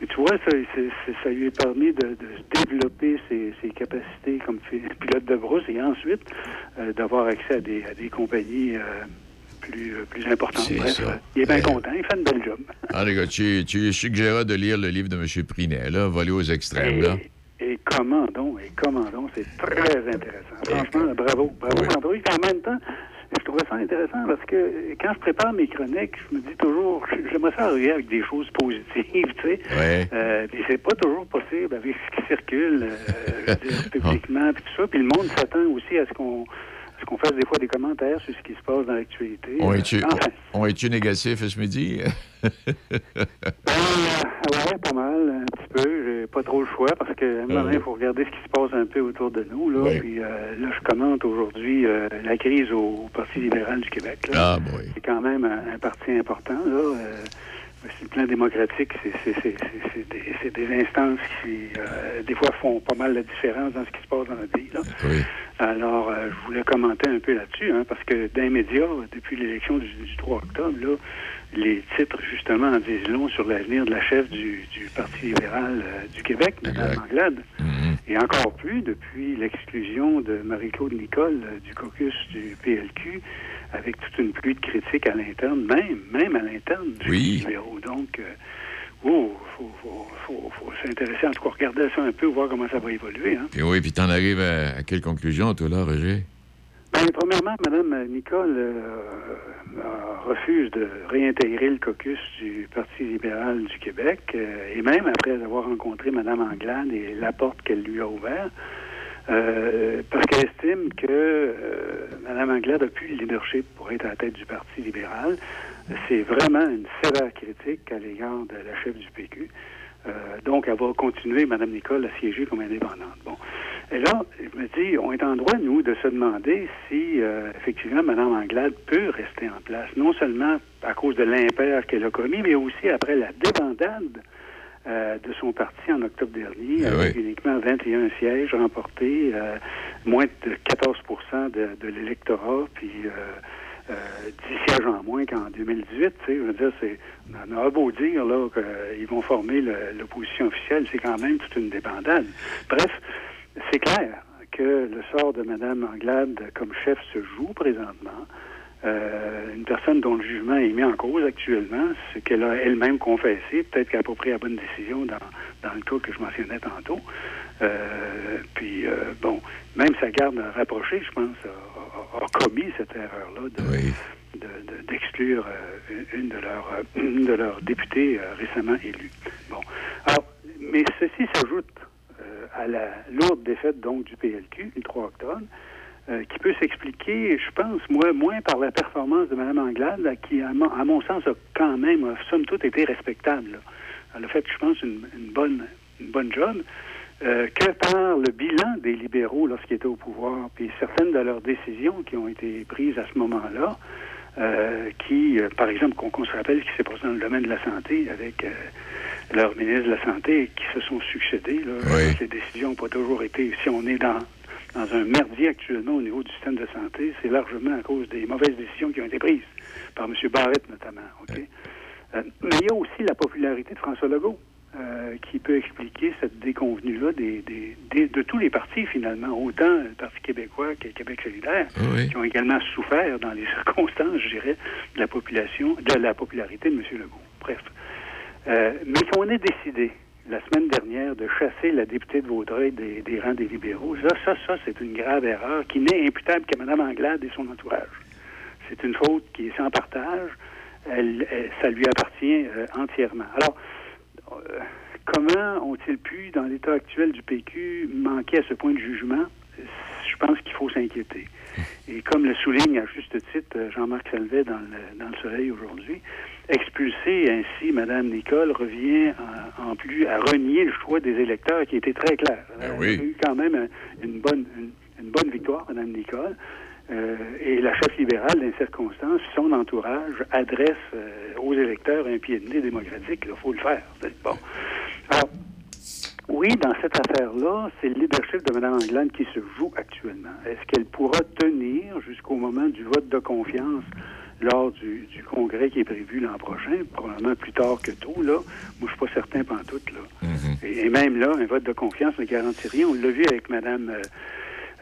mais tu vois, ça, ça lui a permis de, de développer ses, ses capacités comme pilote de brousse et ensuite euh, d'avoir accès à des, à des compagnies euh, plus, euh, plus Bref, euh, il est bien Ouais. content, il fait une belle job. <laughs> Ah, les gars, tu, tu suggéreras de lire le livre de M. Prinet, là, Voler aux extrêmes, là. Et, et comment donc, et comment donc, c'est très intéressant. Franchement, là, bravo, bravo, Oui. Andrew. Et en même temps, je trouvais ça intéressant parce que quand je prépare mes chroniques, je me dis toujours, j'aimerais ça arriver avec des choses positives, <laughs> tu sais. Ouais. Euh, puis c'est pas toujours possible avec ce qui circule euh, je veux dire, <laughs> publiquement, puis tout ça. Puis le monde s'attend aussi à ce qu'on ce qu'on fasse des fois des commentaires sur ce qui se passe dans l'actualité. On Euh, est-tu enfin, on est-tu négatif ce midi? <laughs> Ben, ouais, pas mal, un petit peu. J'ai pas trop le choix parce que à un moment donné, il faut regarder ce qui se passe un peu autour de nous. Là, Oui. Puis euh, là, je commente aujourd'hui euh, la crise au Parti libéral du Québec. là. Ah. C'est quand même un, un parti important. Là. Euh, sur le plan démocratique, c'est, c'est, c'est, c'est, c'est des, c'est des instances qui, euh, des fois, font pas mal la différence dans ce qui se passe dans notre pays. Là. Oui. Alors, euh, je voulais commenter un peu là-dessus, hein, parce que dans les médias, depuis l'élection du, du 3 octobre, là, les titres, justement, en disent long sur l'avenir de la chef du, du Parti libéral euh, du Québec, Mme. Anglade. Mhm. Et encore plus depuis l'exclusion de Marie-Claude Nicole euh, du caucus du PLQ, avec toute une pluie de critiques à l'interne, même, même à l'interne du Oui. Donc, euh, oh, faut, faut, faut, faut s'intéresser, en tout cas, regarder ça un peu, voir comment ça va évoluer. Hein. Puis oui, puis t'en arrives à, à quelle conclusion, toi, là, Roger? Ben, premièrement, Mme Nicole euh, euh, refuse de réintégrer le caucus du Parti libéral du Québec, euh, et même après avoir rencontré Mme Anglade et la porte qu'elle lui a ouverte, euh, parce qu'elle estime que euh, Mme Anglade a plus le leadership pour être à la tête du Parti libéral. C'est vraiment une sévère critique à l'égard de la chef du PQ. Euh, donc, elle va continuer, Mme Nicole, à siéger comme indépendante. Bon. Et là, je me dis, on est en droit, nous, de se demander si, euh, effectivement, Mme Anglade peut rester en place, non seulement à cause de l'impair qu'elle a commis, mais aussi après la débandade euh, de son parti en octobre dernier, Ah avec oui. uniquement 21 sièges remportés, euh, moins de 14 de, de l'électorat, puis euh, euh, 10 sièges en moins qu'en 2018. Tu sais, je veux dire, c'est, on a beau dire là qu'ils vont former l'opposition officielle, c'est quand même toute une débandade. Bref, c'est clair que le sort de Mme Anglade comme chef se joue présentement. Euh, une personne dont le jugement est mis en cause actuellement, ce qu'elle a elle-même confessé, peut-être qu'elle n'a pas pris la bonne décision dans, dans le cas que je mentionnais tantôt. Euh, puis, euh, bon, même sa garde rapprochée, je pense, a, a- a commis cette erreur-là de, Oui. de- de- d'exclure une- de leurs une de leurs députés récemment élus. Bon. Alors, mais ceci s'ajoute à la lourde défaite donc du PLQ le 3 octobre, euh, qui peut s'expliquer, je pense, moi, moins par la performance de Mme Anglade, qui, à mon, à mon sens, a quand même, somme toute, été respectable. Elle a fait, je pense, une, bonne, une bonne job, euh, que par le bilan des libéraux lorsqu'ils étaient au pouvoir, puis certaines de leurs décisions qui ont été prises à ce moment-là, euh, qui, par exemple, qu'on se rappelle ce qui s'est passé dans le domaine de la santé avec leurs ministres de la Santé qui se sont succédés. Là, Oui. Les décisions n'ont pas toujours été, si on est dans, dans un merdier actuellement au niveau du système de santé, c'est largement à cause des mauvaises décisions qui ont été prises par M. Barrett notamment. OK? Euh, mais il y a aussi la popularité de François Legault. euh, qui peut expliquer cette déconvenue-là des, des- des- de tous les partis, finalement, autant le Parti québécois que Québec solidaire, Oui. qui ont également souffert dans les <laughs> circonstances, je dirais, de la population, de la popularité de M. Legault. Bref. Euh, mais qu'on ait décidé la semaine dernière de chasser la députée de Vaudreuil des, rangs des libéraux, ça, ça, ça, c'est une grave erreur qui n'est imputable qu'à Mme Anglade et son entourage. C'est une faute qui est sans partage. Elle, ça lui appartient euh, entièrement. Alors, euh, comment ont-ils pu, dans l'état actuel du PQ, manquer à ce point de jugement? Je pense qu'il faut s'inquiéter. Et comme le souligne à juste titre Jean-Marc Salvet dans le, dans le Soleil aujourd'hui, expulser ainsi Mme Nicole revient en, en plus à renier le choix des électeurs qui était très clair. Ben Elle oui. a eu quand même un- une bonne, une, une bonne victoire, Mme Nicole. Euh, et la chef libérale, dans les circonstances, son entourage adresse euh, aux électeurs un pied de nez démocratique. Il faut le faire. Bon. Alors, oui, dans cette affaire-là, c'est le leadership de Mme Anglade qui se joue actuellement. Est-ce qu'elle pourra tenir jusqu'au moment du vote de confiance lors du, du congrès qui est prévu l'an prochain, probablement plus tard que tôt, là. Moi, je suis pas certain pantoute, là. Mhm. Et, et même là, un vote de confiance ne garantit rien. On l'a vu avec Mme, euh,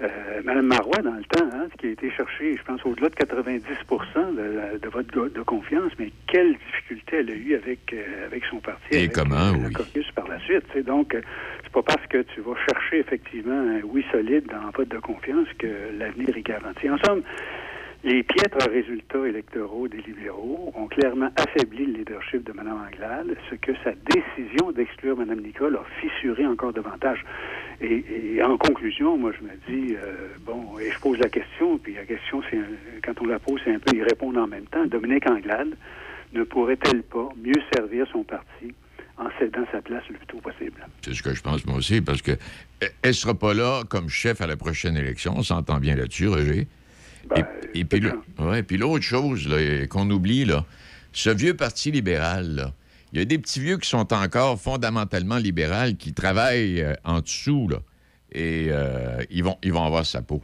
euh, Madame Marois dans le temps, hein, ce qui a été cherché, je pense, au-delà de 90 de, de vote de, de confiance. Mais quelle difficulté elle a eu avec, euh, avec son parti. Et avec, comment, oui. caucus par la suite. tu sais. Donc, euh, c'est pas parce que tu vas chercher effectivement un oui solide dans le vote de confiance que l'avenir est garanti. En somme, les piètres résultats électoraux des libéraux ont clairement affaibli le leadership de Mme Anglade, ce que sa décision d'exclure Mme Nicole a fissuré encore davantage. Et, en conclusion, moi, je me dis, euh, bon, et je pose la question, puis la question, c'est quand on la pose, c'est un peu y répondre en même temps. Dominique Anglade ne pourrait-elle pas mieux servir son parti en cédant sa place le plus tôt possible? C'est ce que je pense, moi aussi, parce que euh, elle sera pas là comme chef à la prochaine élection. On s'entend bien là-dessus, Roger. Ben, et, et puis, le- ouais, puis l'autre chose là, qu'on oublie, là, ce vieux Parti libéral, là, il y a des petits vieux qui sont encore fondamentalement libéraux, qui travaillent euh, en dessous, là, et euh, ils, vont, ils vont avoir sa peau.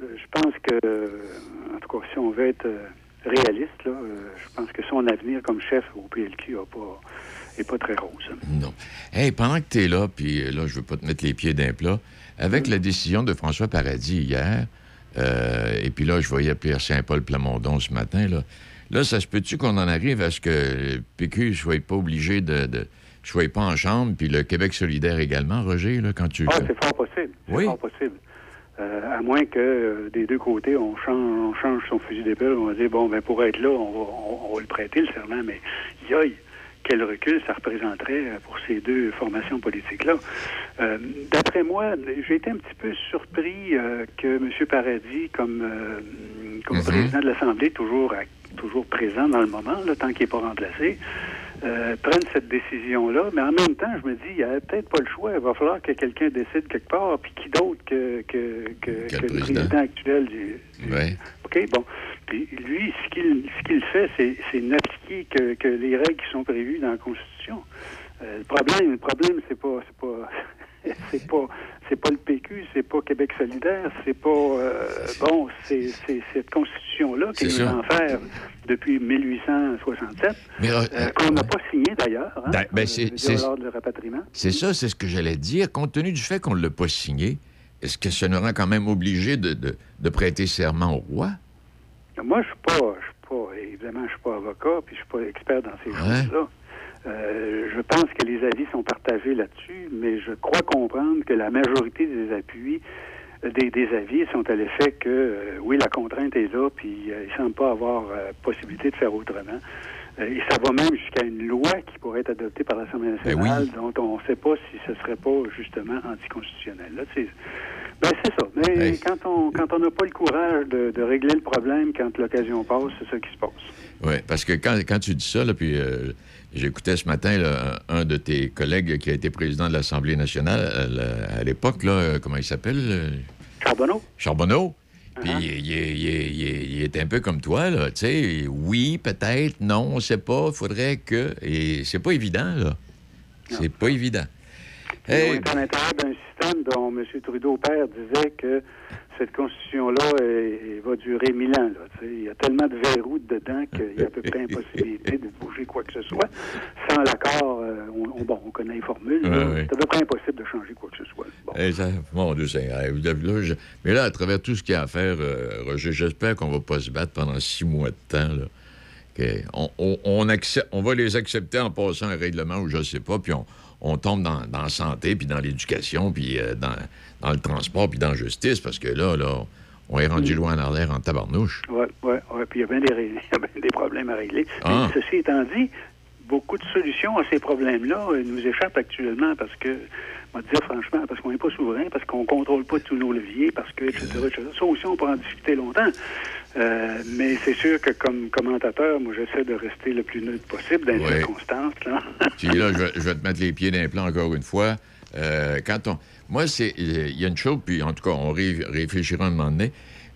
Euh, Je pense que, en tout cas, si on veut être réaliste, là, je pense que son avenir comme chef au PLQ n'est pas, très rose. Non. Hey, pendant que tu es là, puis là, je veux pas te mettre les pieds d'un plat, avec la décision de François Paradis hier, euh, et puis là, je voyais Pierre Saint-Paul Plamondon ce matin, là, là ça se peut-tu qu'on en arrive à ce que PQ ne soit pas obligé de, de soit pas en chambre, puis le Québec solidaire également, Roger, là, quand tu... Ah, c'est fort possible. C'est Oui. fort possible. Euh, à moins que euh, des deux côtés, on change, on change son fusil d'épaule, on va dire, bon, ben pour être là, on va, on, on va le prêter, le serment, mais yoï, quel recul ça représenterait euh, pour ces deux formations politiques-là. Euh, D'après moi, j'ai été un petit peu surpris euh, que M. Paradis, comme, euh, comme Mhm. président de l'Assemblée, toujours, à- toujours présent dans le moment, là, tant qu'il n'est pas remplacé, prenne cette décision-là. Mais en même temps, je me dis, il n'y a peut-être pas le choix. Il va falloir que quelqu'un décide quelque part. Puis qui d'autre que, que, que, Que le président. actuel du, Ouais. OK, bon. Puis lui, ce qu'il ce qu'il fait, c'est n'appliquer que, que les règles qui sont prévues dans la Constitution. Euh, le problème, le problème, c'est pas c'est pas <laughs> c'est pas c'est pas le PQ, c'est pas Québec solidaire, c'est pas euh, bon, c'est cette constitution-là qui C'est est en faire depuis 1867, Mais, euh, qu'on n'a pas signé d'ailleurs, hein, Ben, ben, c'est- lors du rapatriement. Ça, c'est ce que j'allais dire. Compte tenu du fait qu'on ne l'a pas signé, est-ce que ça nous rend quand même obligé de, de- de prêter serment au roi? Moi, je suis pas, je suis pas, évidemment, je suis pas avocat, puis je suis pas expert dans ces Ouais. choses-là. Euh, je pense que les avis sont partagés là-dessus, mais je crois comprendre que la majorité des appuis, euh, des, des avis sont à l'effet que, euh, oui, la contrainte est là, puis euh, il ne semble pas avoir euh, possibilité de faire autrement. Et ça va même jusqu'à une loi qui pourrait être adoptée par l'Assemblée Ben nationale, dont on ne sait pas si ce serait pas justement anticonstitutionnel. Là, c'est, ben, c'est ça. Mais Hey. quand on quand on n'a pas le courage de, de régler le problème quand l'occasion passe, c'est ça qui se passe. Oui, parce que quand, quand tu dis ça, là, puis euh, j'écoutais ce matin là, un de tes collègues qui a été président de l'Assemblée nationale euh, à l'époque, là, euh, comment il s'appelle? Charbonneau? Charbonneau. Puis Uh-huh. il, est- il il est- il est un peu comme toi, là. Tu sais, oui, peut-être, non, on sait pas, faudrait que. Et c'est pas évident, là. C'est pas évident. On Hey, est à l'intérieur d'un dont M. Trudeau père disait que cette constitution-là va durer mille ans. là. Il y a tellement de verrous dedans qu'il y a à peu près impossibilité de bouger quoi que ce soit. Sans l'accord, euh, on, on- bon, on connaît les formules. ouais. C'est à peu près impossible de changer quoi que ce soit. Bon. ça- mon Dieu, je- mais là, à travers tout ce qu'il y a à faire, euh, Roger, j'espère qu'on va pas se battre pendant six mois de temps, là. On, on- on accepte- on va les accepter en passant un règlement ou je sais pas, puis on, on tombe dans, dans la santé, puis dans l'éducation, puis euh, dans, dans le transport, puis dans la justice, parce que là, là, on est rendu loin en arrière en tabarnouche. Oui, oui, oui. Puis il y a bien des, <laughs> des problèmes à régler. Ah. Mais ceci étant dit, beaucoup de solutions à ces problèmes-là euh, nous échappent actuellement parce que, on va te dire franchement, parce qu'on n'est pas souverain, parce qu'on ne contrôle pas tous nos leviers, parce que, etc., etc. Ça aussi, on peut en discuter longtemps. Euh, mais c'est sûr que comme commentateur, moi, j'essaie de rester le plus neutre possible dans les Ouais. circonstances. Là. <laughs> Puis là, je vais, je vais te mettre les pieds d'un plan encore une fois. Euh, quand on, moi, c'est, il y a une chose, puis en tout cas, on ré- réfléchira un moment donné.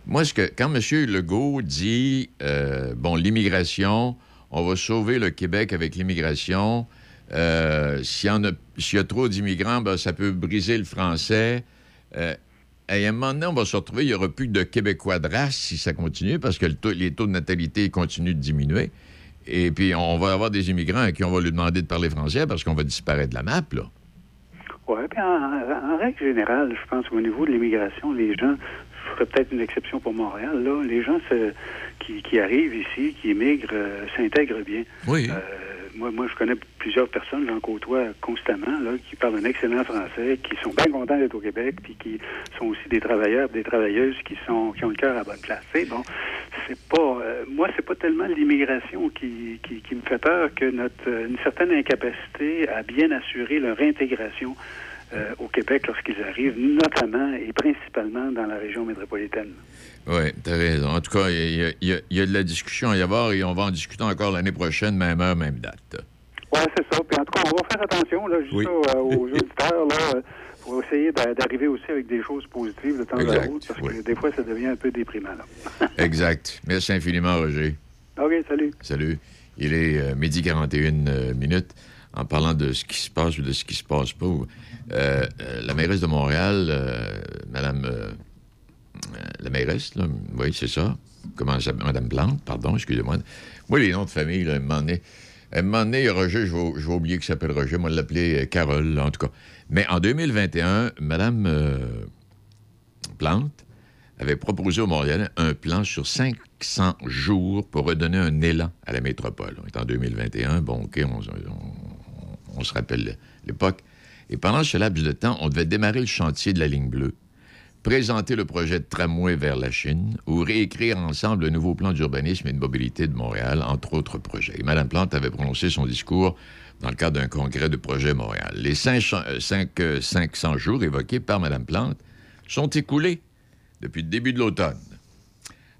Moi, ce que, quand M. Legault dit, euh, bon, l'immigration, on va sauver le Québec avec l'immigration. Euh, s'il, y s'il y a trop d'immigrants, ben, ça peut briser le français. Euh, à un moment donné, on va se retrouver, il n'y aura plus de Québécois de race si ça continue, parce que le taux- les taux de natalité continuent de diminuer. Et puis, on va avoir des immigrants à qui on va lui demander de parler français parce qu'on va disparaître de la map, là. Oui, puis en, en règle générale, je pense qu'au niveau de l'immigration, les gens, je ferais peut-être une exception pour Montréal, là, les gens se- qui, qui arrivent ici, qui immigrent, euh, s'intègrent bien. Oui. Euh, moi, moi, je connais plusieurs personnes, j'en côtoie constamment, là, qui parlent un excellent français, qui sont bien contents d'être au Québec, puis qui sont aussi des travailleurs, des travailleuses qui sont qui ont le cœur à bonne place. Bon, c'est pas, euh, moi, c'est pas tellement l'immigration qui, qui, qui me fait peur que notre euh, une certaine incapacité à bien assurer leur intégration euh, au Québec lorsqu'ils arrivent, notamment et principalement dans la région métropolitaine. Oui, tu as raison. En tout cas, il y, a- y y de la discussion à y avoir et on va en discuter encore l'année prochaine, même heure, même date. Oui, c'est ça. Puis en tout cas, on va faire attention, là, juste Oui. ça, euh, aux <laughs> auditeurs, là, euh, pour essayer d'a- d'arriver aussi avec des choses positives de temps Exact, à autre, parce que des fois, ça devient un peu déprimant, là. <laughs> Exact. Merci infiniment, Roger. OK, salut. Salut. Il est euh, midi 41 euh, minutes. En parlant de ce qui se passe ou de ce qui se passe pas, euh, euh, la mairesse de Montréal, euh, Madame la mairesse, oui, c'est ça. Comment? Madame Plante, pardon, excusez-moi. Moi, les noms de famille, là, à un moment donné, à Roger, je vais, je oublier qu'il s'appelle Roger, moi, l'appeler euh, Carole, là, en tout cas. Mais en 2021, Madame Plante avait proposé au Montréal un plan sur 500 jours pour redonner un élan à la métropole. On est en 2021, bon, OK, on se rappelle l'époque. Et pendant ce laps de temps, on devait démarrer le chantier de la ligne bleue, présenter le projet de tramway vers la Chine ou réécrire ensemble le nouveau plan d'urbanisme et de mobilité de Montréal, entre autres projets. Et Mme Plante avait prononcé son discours dans le cadre d'un congrès de projet Montréal. Les 500, euh, euh, 500 jours évoqués par Mme Plante sont écoulés depuis le début de l'automne.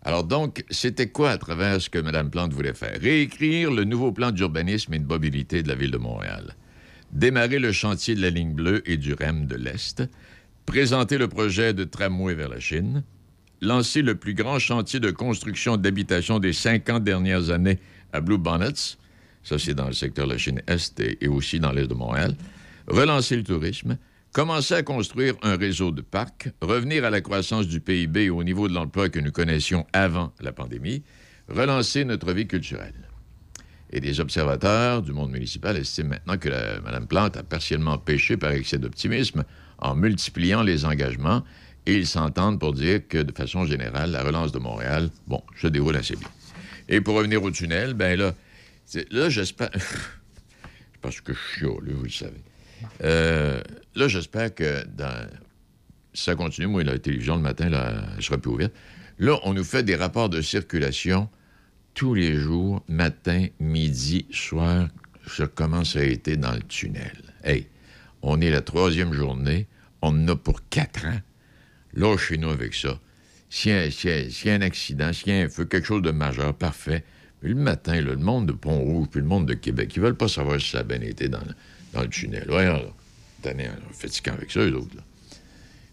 Alors donc, c'était quoi à travers ce que Mme Plante voulait faire? Réécrire le nouveau plan d'urbanisme et de mobilité de la ville de Montréal. Démarrer le chantier de la ligne bleue et du REM de l'Est. Présenter le projet de tramway vers la Chine. Lancer le plus grand chantier de construction d'habitation des 50 dernières années à Blue Bonnets. Ça, c'est dans le secteur de la Chine-Est et, et aussi dans l'Est de Montréal. Relancer le tourisme. Commencer à construire un réseau de parcs. Revenir à la croissance du PIB et au niveau de l'emploi que nous connaissions avant la pandémie. Relancer notre vie culturelle. Et des observateurs du monde municipal estiment maintenant que Mme Plante a partiellement péché par excès d'optimisme en multipliant les engagements et ils s'entendent pour dire que, de façon générale, la relance de Montréal, bon, se déroule assez bien. Et pour revenir au tunnel, ben là, là, j'espère... <laughs> Parce que je suis là, vous le savez. Euh, là, j'espère que dans... ça continue, moi, la télévision le matin, là, elle sera plus ouverte. Là, on nous fait des rapports de circulation tous les jours, matin, midi, soir, comment ça a été dans le tunnel. Hey, on est la troisième journée, on en a pour quatre ans. Là, chez nous avec ça. S'il y, a- s'il y a- un accident, s'il y a un feu, quelque chose de majeur, parfait. Le matin, le monde de Pont-Rouge puis le monde de Québec, ils veulent pas savoir si ça a bien été dans le, tunnel. Voyons, là. Tenez, là, fatigant avec ça, eux autres. Là.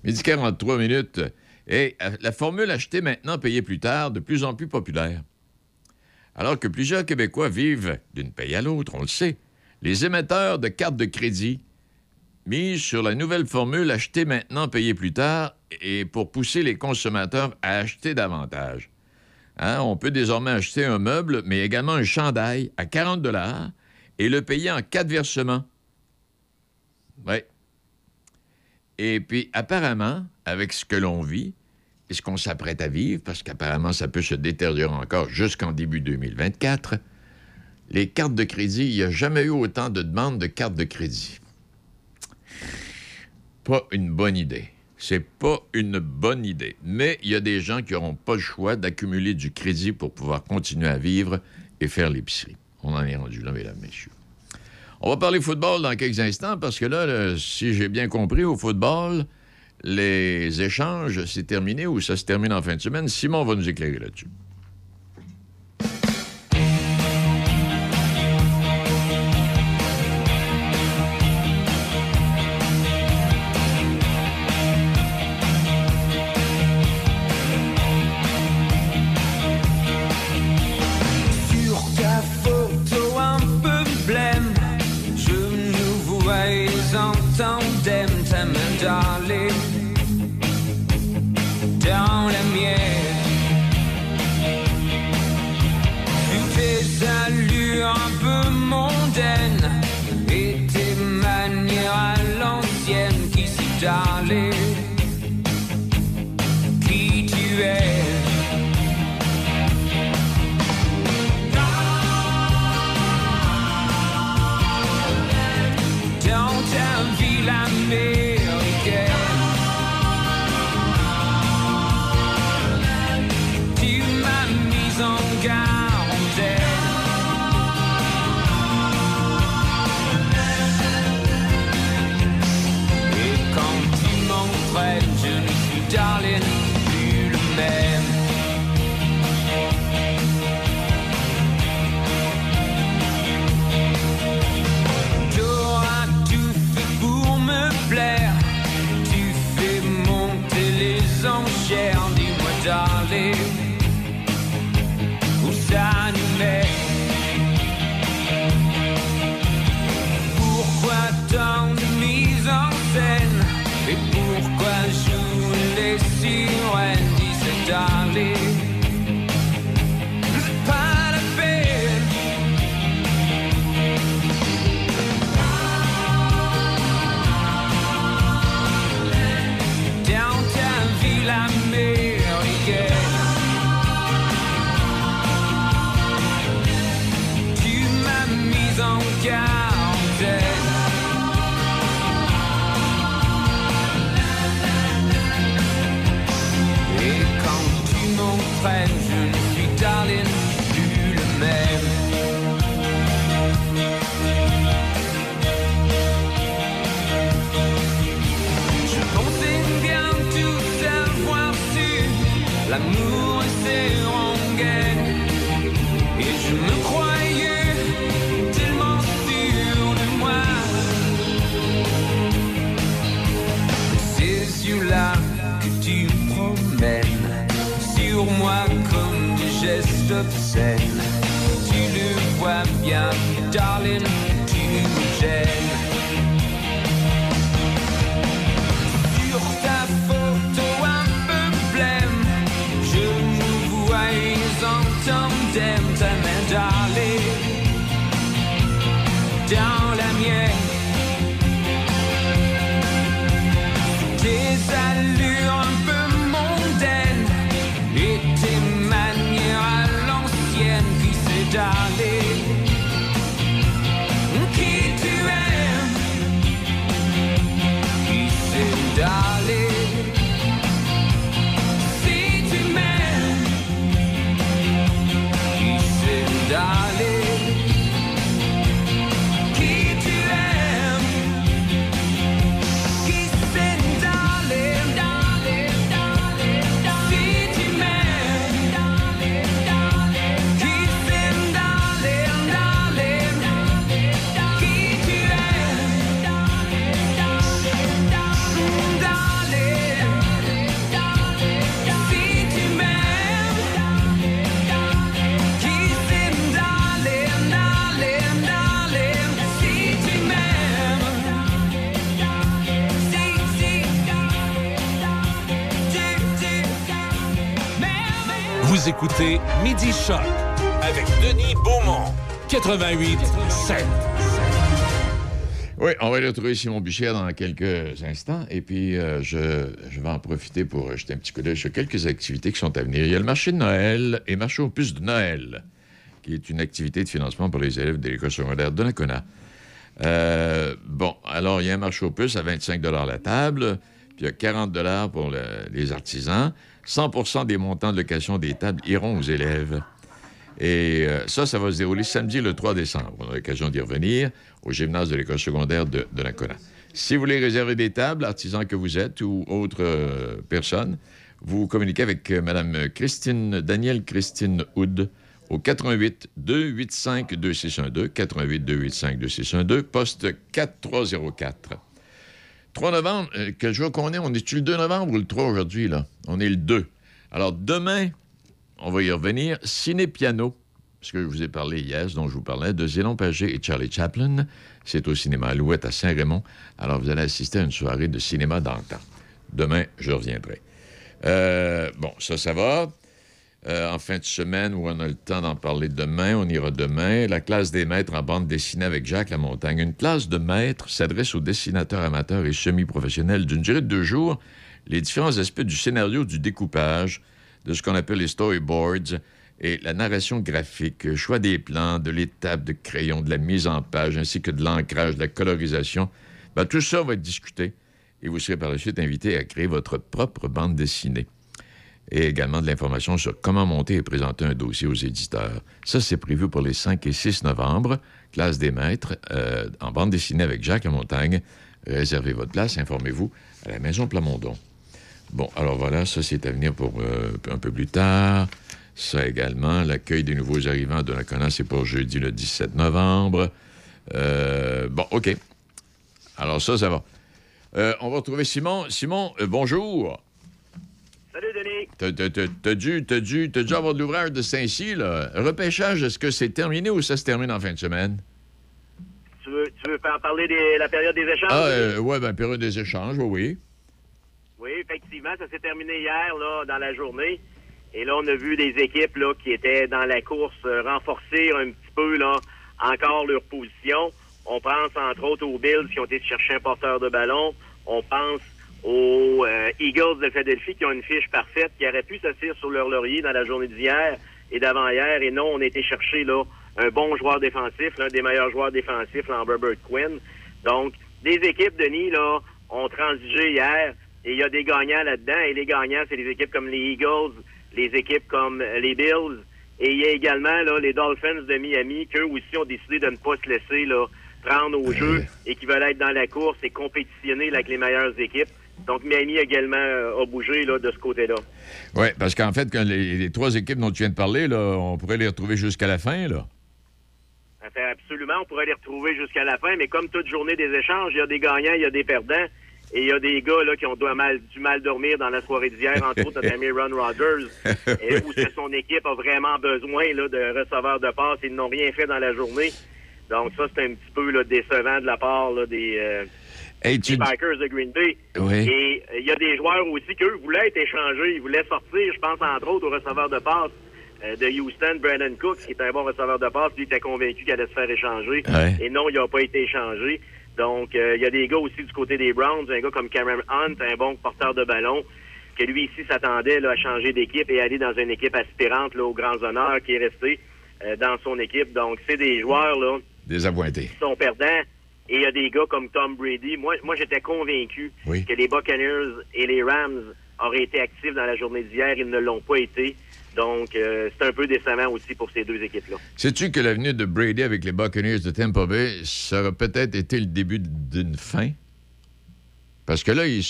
Midi 43 minutes. Et euh, la formule acheter maintenant, payer plus tard, de plus en plus populaire. Alors que plusieurs Québécois vivent d'une paye à l'autre, on le sait, les émetteurs de cartes de crédit misent sur la nouvelle formule acheter maintenant, payer plus tard et pour pousser les consommateurs à acheter davantage. Hein, on peut désormais acheter un meuble, mais également un chandail à 40 et le payer en quatre versements. Oui. Et puis, apparemment, avec ce que l'on vit et ce qu'on s'apprête à vivre, parce qu'apparemment, ça peut se détériorer encore jusqu'en début 2024, les cartes de crédit, il n'y a jamais eu autant de demandes de cartes de crédit. Pas une bonne idée. C'est pas une bonne idée. Mais il y a des gens qui n'auront pas le choix d'accumuler du crédit pour pouvoir continuer à vivre et faire l'épicerie. On en est rendu là, mesdames, messieurs. On va parler football dans quelques instants parce que là, si j'ai bien compris, au football, les échanges, c'est terminé ou ça se termine en fin de semaine? Simon va nous éclairer là-dessus. Qui 88 7. Oui, on va aller retrouver Simon Boucher dans quelques instants. Et puis, euh, je, vais en profiter pour jeter un petit coup d'œil sur quelques activités qui sont à venir. Il y a le marché de Noël et marché aux puces de Noël, qui est une activité de financement pour les élèves de l'école secondaire de Nakona. Euh, bon, alors, il y a un marché aux puces à 25 la table, puis il y a 40 pour le- les artisans. 100% des montants de location des tables iront aux élèves. Et euh, ça, ça va se dérouler samedi le 3 décembre. On a l'occasion d'y revenir au gymnase de l'école secondaire de, de. Si vous voulez réserver des tables, artisan que vous êtes ou autre euh, personne, vous communiquez avec euh, Mme Christine, Danielle Christine Houd au 88 285 2612, 88 285 2612, poste 4304. 3 novembre, quel jour qu'on est? On est-tu le 2 novembre ou le 3 aujourd'hui, là? On est le 2. Alors, demain, on va y revenir. Ciné Piano, parce que je vous ai parlé hier, dont je vous parlais, de Zénon Pagé et Charlie Chaplin. C'est au cinéma Alouette à Saint-Raymond. Alors, vous allez assister à une soirée de cinéma d'antan. Demain, je reviendrai. Euh, bon, ça, ça va. euh, en fin de semaine où on a le temps d'en parler demain. On ira demain. La classe des maîtres en bande dessinée avec Jacques Lamontagne. Une classe de maîtres s'adresse aux dessinateurs amateurs et semi-professionnels d'une durée de deux jours. Les différents aspects du scénario, du découpage, de ce qu'on appelle les storyboards et la narration graphique, choix des plans, de l'étape de crayon, de la mise en page, ainsi que de l'ancrage, de la colorisation. Ben, tout ça va être discuté et vous serez par la suite invité à créer votre propre bande dessinée. Et également de l'information sur comment monter et présenter un dossier aux éditeurs. Ça, c'est prévu pour les 5 et 6 novembre. Classe des maîtres euh, en bande dessinée avec Jacques Montagne. Réservez votre place, informez-vous à la Maison Plamondon. Bon, alors voilà, ça, c'est à venir pour euh, un peu plus tard. Ça également, l'accueil des nouveaux arrivants de la connasse, c'est pour jeudi le 17 novembre. Euh, bon, OK. Alors ça, ça va. Euh, on va retrouver Simon. Simon, bonjour. Salut, Denis. T'as, t'as- t'as- t'as dû, t'as dû, t'as dû avoir de l'ouvrage de Saint-Cy, là. Repêchage, est-ce que c'est terminé ou ça se termine en fin de semaine? Tu veux, tu veux faire parler de la période des échanges? Ah, ouais, ben, période des échanges, oui, oui. Oui, effectivement, ça s'est terminé hier, là, dans la journée. Et là, on a vu des équipes, là, qui étaient dans la course euh, renforcer un petit peu, là, encore leur position. On pense, entre autres, aux Bills qui ont été chercher un porteur de ballon. On pense aux euh, Eagles de Philadelphie qui ont une fiche parfaite, qui auraient pu s'asseoir sur leur laurier dans la journée d'hier et d'avant-hier. Et non, on a été chercher, là, un bon joueur défensif, l'un des meilleurs joueurs défensifs, Herbert Quinn. Donc, des équipes, Denis, là, ont transigé hier et il y a des gagnants là-dedans. Et les gagnants, c'est les équipes comme les Eagles, les équipes comme euh, les Bills. Et il y a également là, les Dolphins de Miami, qu'eux aussi ont décidé de ne pas se laisser là, prendre au jeu et qui veulent être dans la course et compétitionner avec les meilleures équipes. Donc Miami également euh, a bougé là, de ce côté-là. Oui, parce qu'en fait, quand les, les trois équipes dont tu viens de parler, là, on pourrait les retrouver jusqu'à la fin, là. Enfin, absolument, on pourrait les retrouver jusqu'à la fin, mais comme toute journée des échanges, il y a des gagnants, il y a des perdants. Et il y a des gars là, qui ont dû mal, du mal dormir dans la soirée d'hier, entre autres notre ami Ron Rodgers, <laughs> et où son équipe a vraiment besoin là, de receveurs de passe. Ils n'ont rien fait dans la journée. Donc ça, c'est un petit peu là, décevant de la part là, des, euh, Hey, des de Green Bay. Oui. Et euh, il y a des joueurs aussi qu'eux voulaient être échangés. Ils voulaient sortir, je pense, entre autres, au receveur de passe euh, de Houston, Brandon Cooks, qui est un bon receveur de passe. Lui était convaincu qu'il allait se faire échanger. Ouais. Et non, il n'a pas été échangé. Donc, euh, il y a des gars aussi du côté des Browns, un gars comme Cameron Hunt, un bon porteur de ballon, que lui ici s'attendait là, à changer d'équipe et aller dans une équipe aspirante là, aux grands honneurs, qui est resté euh, dans son équipe. Donc, c'est des joueurs là, Désappointé. qui sont perdants. Et il y a des gars comme Tom Brady. Moi, moi j'étais convaincu Oui. que les Buccaneers et les Rams auraient été actifs dans la journée d'hier. Ils ne l'ont pas été. Donc, euh, c'est un peu décevant aussi pour ces deux équipes-là. Sais-tu que l'avenue de Brady avec les Buccaneers de Tampa Bay, ça aurait peut-être été le début d'une fin? Parce que là, il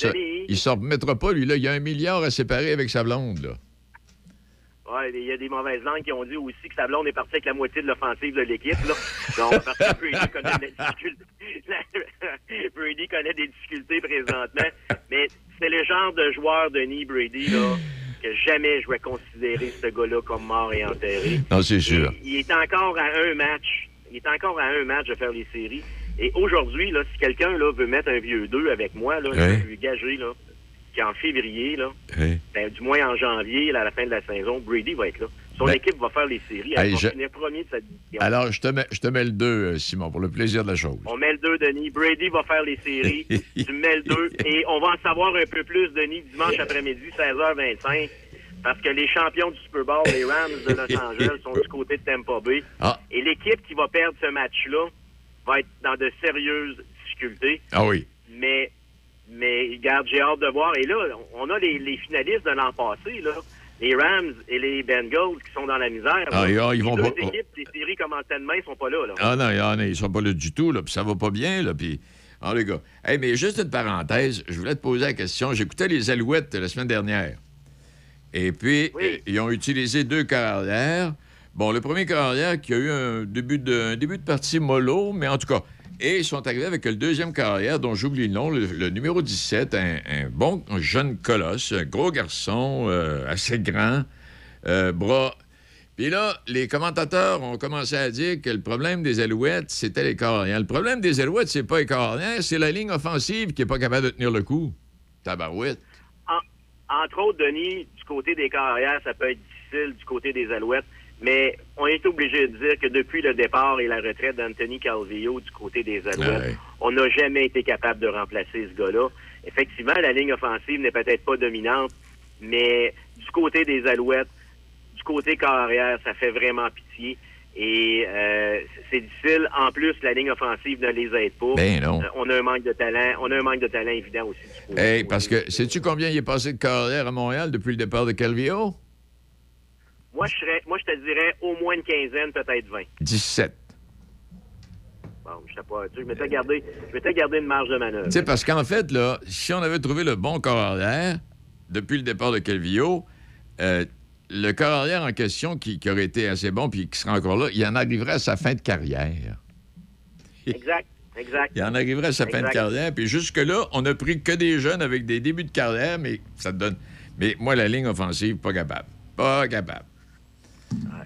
il s'en remettra pas, lui. Là, il y a un milliard à séparer avec sa blonde. Là. Ouais, il y a des mauvaises langues qui ont dit aussi que Sablon est parti avec la moitié de l'offensive de l'équipe. Là. Donc, parce que Brady connaît des difficultés. <laughs> <laughs> Brady connaît des difficultés présentement. Mais c'est le genre de joueur, Denis Brady, là, que jamais je vais considérer ce gars-là comme mort et enterré. Non, c'est sûr. Il est encore à un match. Il est encore à un match de faire les séries. Et aujourd'hui, là, si quelqu'un là, veut mettre un vieux 2 avec moi, là, je Ouais. vais lui gager là, qu'en février, là, ben, du moins en janvier, là, à la fin de la saison, Brady va être là. Son Ben, équipe va faire les séries. Elle hey, va je- finir premier de sa division. Alors, je te mets, je te mets le 2, Simon, pour le plaisir de la chose. On met le 2, Denis. Brady va faire les séries. <laughs> tu mets le 2. Et on va en savoir un peu plus, Denis, dimanche après-midi, 16h25. Parce que les champions du Super Bowl, les Rams de Los Angeles, sont du côté de Tampa Bay. Ah. Et l'équipe qui va perdre ce match-là va être dans de sérieuses difficultés. Ah oui. Mais, mais regarde, j'ai hâte de voir. Et là, on a les, les finalistes de l'an passé, là. Les Rams et les Bengals qui sont dans la misère. Ah, là. ah, ils Les vont deux pas- équipes des séries comme en de main sont pas là, là. Ah non, ah, non, ils sont pas là du tout, là, puis ça va pas bien, là, puis... Ah, les gars. Hey, mais juste une parenthèse, je voulais te poser la question. J'écoutais les Alouettes la semaine dernière. Et puis, euh, ils ont utilisé deux carrières. Bon, le premier carrière qui a eu un début de, un début de partie mollo, mais en tout cas. Et ils sont arrivés avec le deuxième carrière, dont j'oublie le nom, le, numéro 17, un, un bon jeune colosse, un gros garçon, euh, assez grand, euh, bras. Puis là, les commentateurs ont commencé à dire que le problème des Alouettes, c'était les carrières. Le problème des Alouettes, c'est pas les carrières, c'est la ligne offensive qui est pas capable de tenir le coup. Tabarouette. En- entre autres, Denis, du côté des carrières, ça peut être difficile du côté des Alouettes, mais on est obligé de dire que depuis le départ et la retraite d'Anthony Calvillo du côté des Alouettes, Ouais. on n'a jamais été capable de remplacer ce gars-là. Effectivement, la ligne offensive n'est peut-être pas dominante, mais du côté des Alouettes, du côté carrière, ça fait vraiment pitié. Et euh, c'est difficile. En plus, la ligne offensive ne les aide pas. Ben non. Euh, on a un manque de talent. On a un manque de talent évident aussi. du Hey, parce que, sais-tu combien il est passé de carrière à Montréal depuis le départ de Calvillo? Moi, je serais, moi, je te dirais au moins une quinzaine, peut-être 20. 17. Bon, je sais pas. Tu sais, je m'étais gardé, je gardé une marge de manœuvre. Tu sais, parce qu'en fait, là, si on avait trouvé le bon corps arrière depuis le départ de Calvillo, euh, le corps arrière en question qui, qui aurait été assez bon puis qui serait encore là, il en arriverait à sa fin de carrière. Exact, exact. Il en arriverait à sa fin de carrière. Puis jusque-là, on a pris que des jeunes avec des débuts de carrière, mais ça te donne. Mais moi, la ligne offensive, pas capable. Pas capable.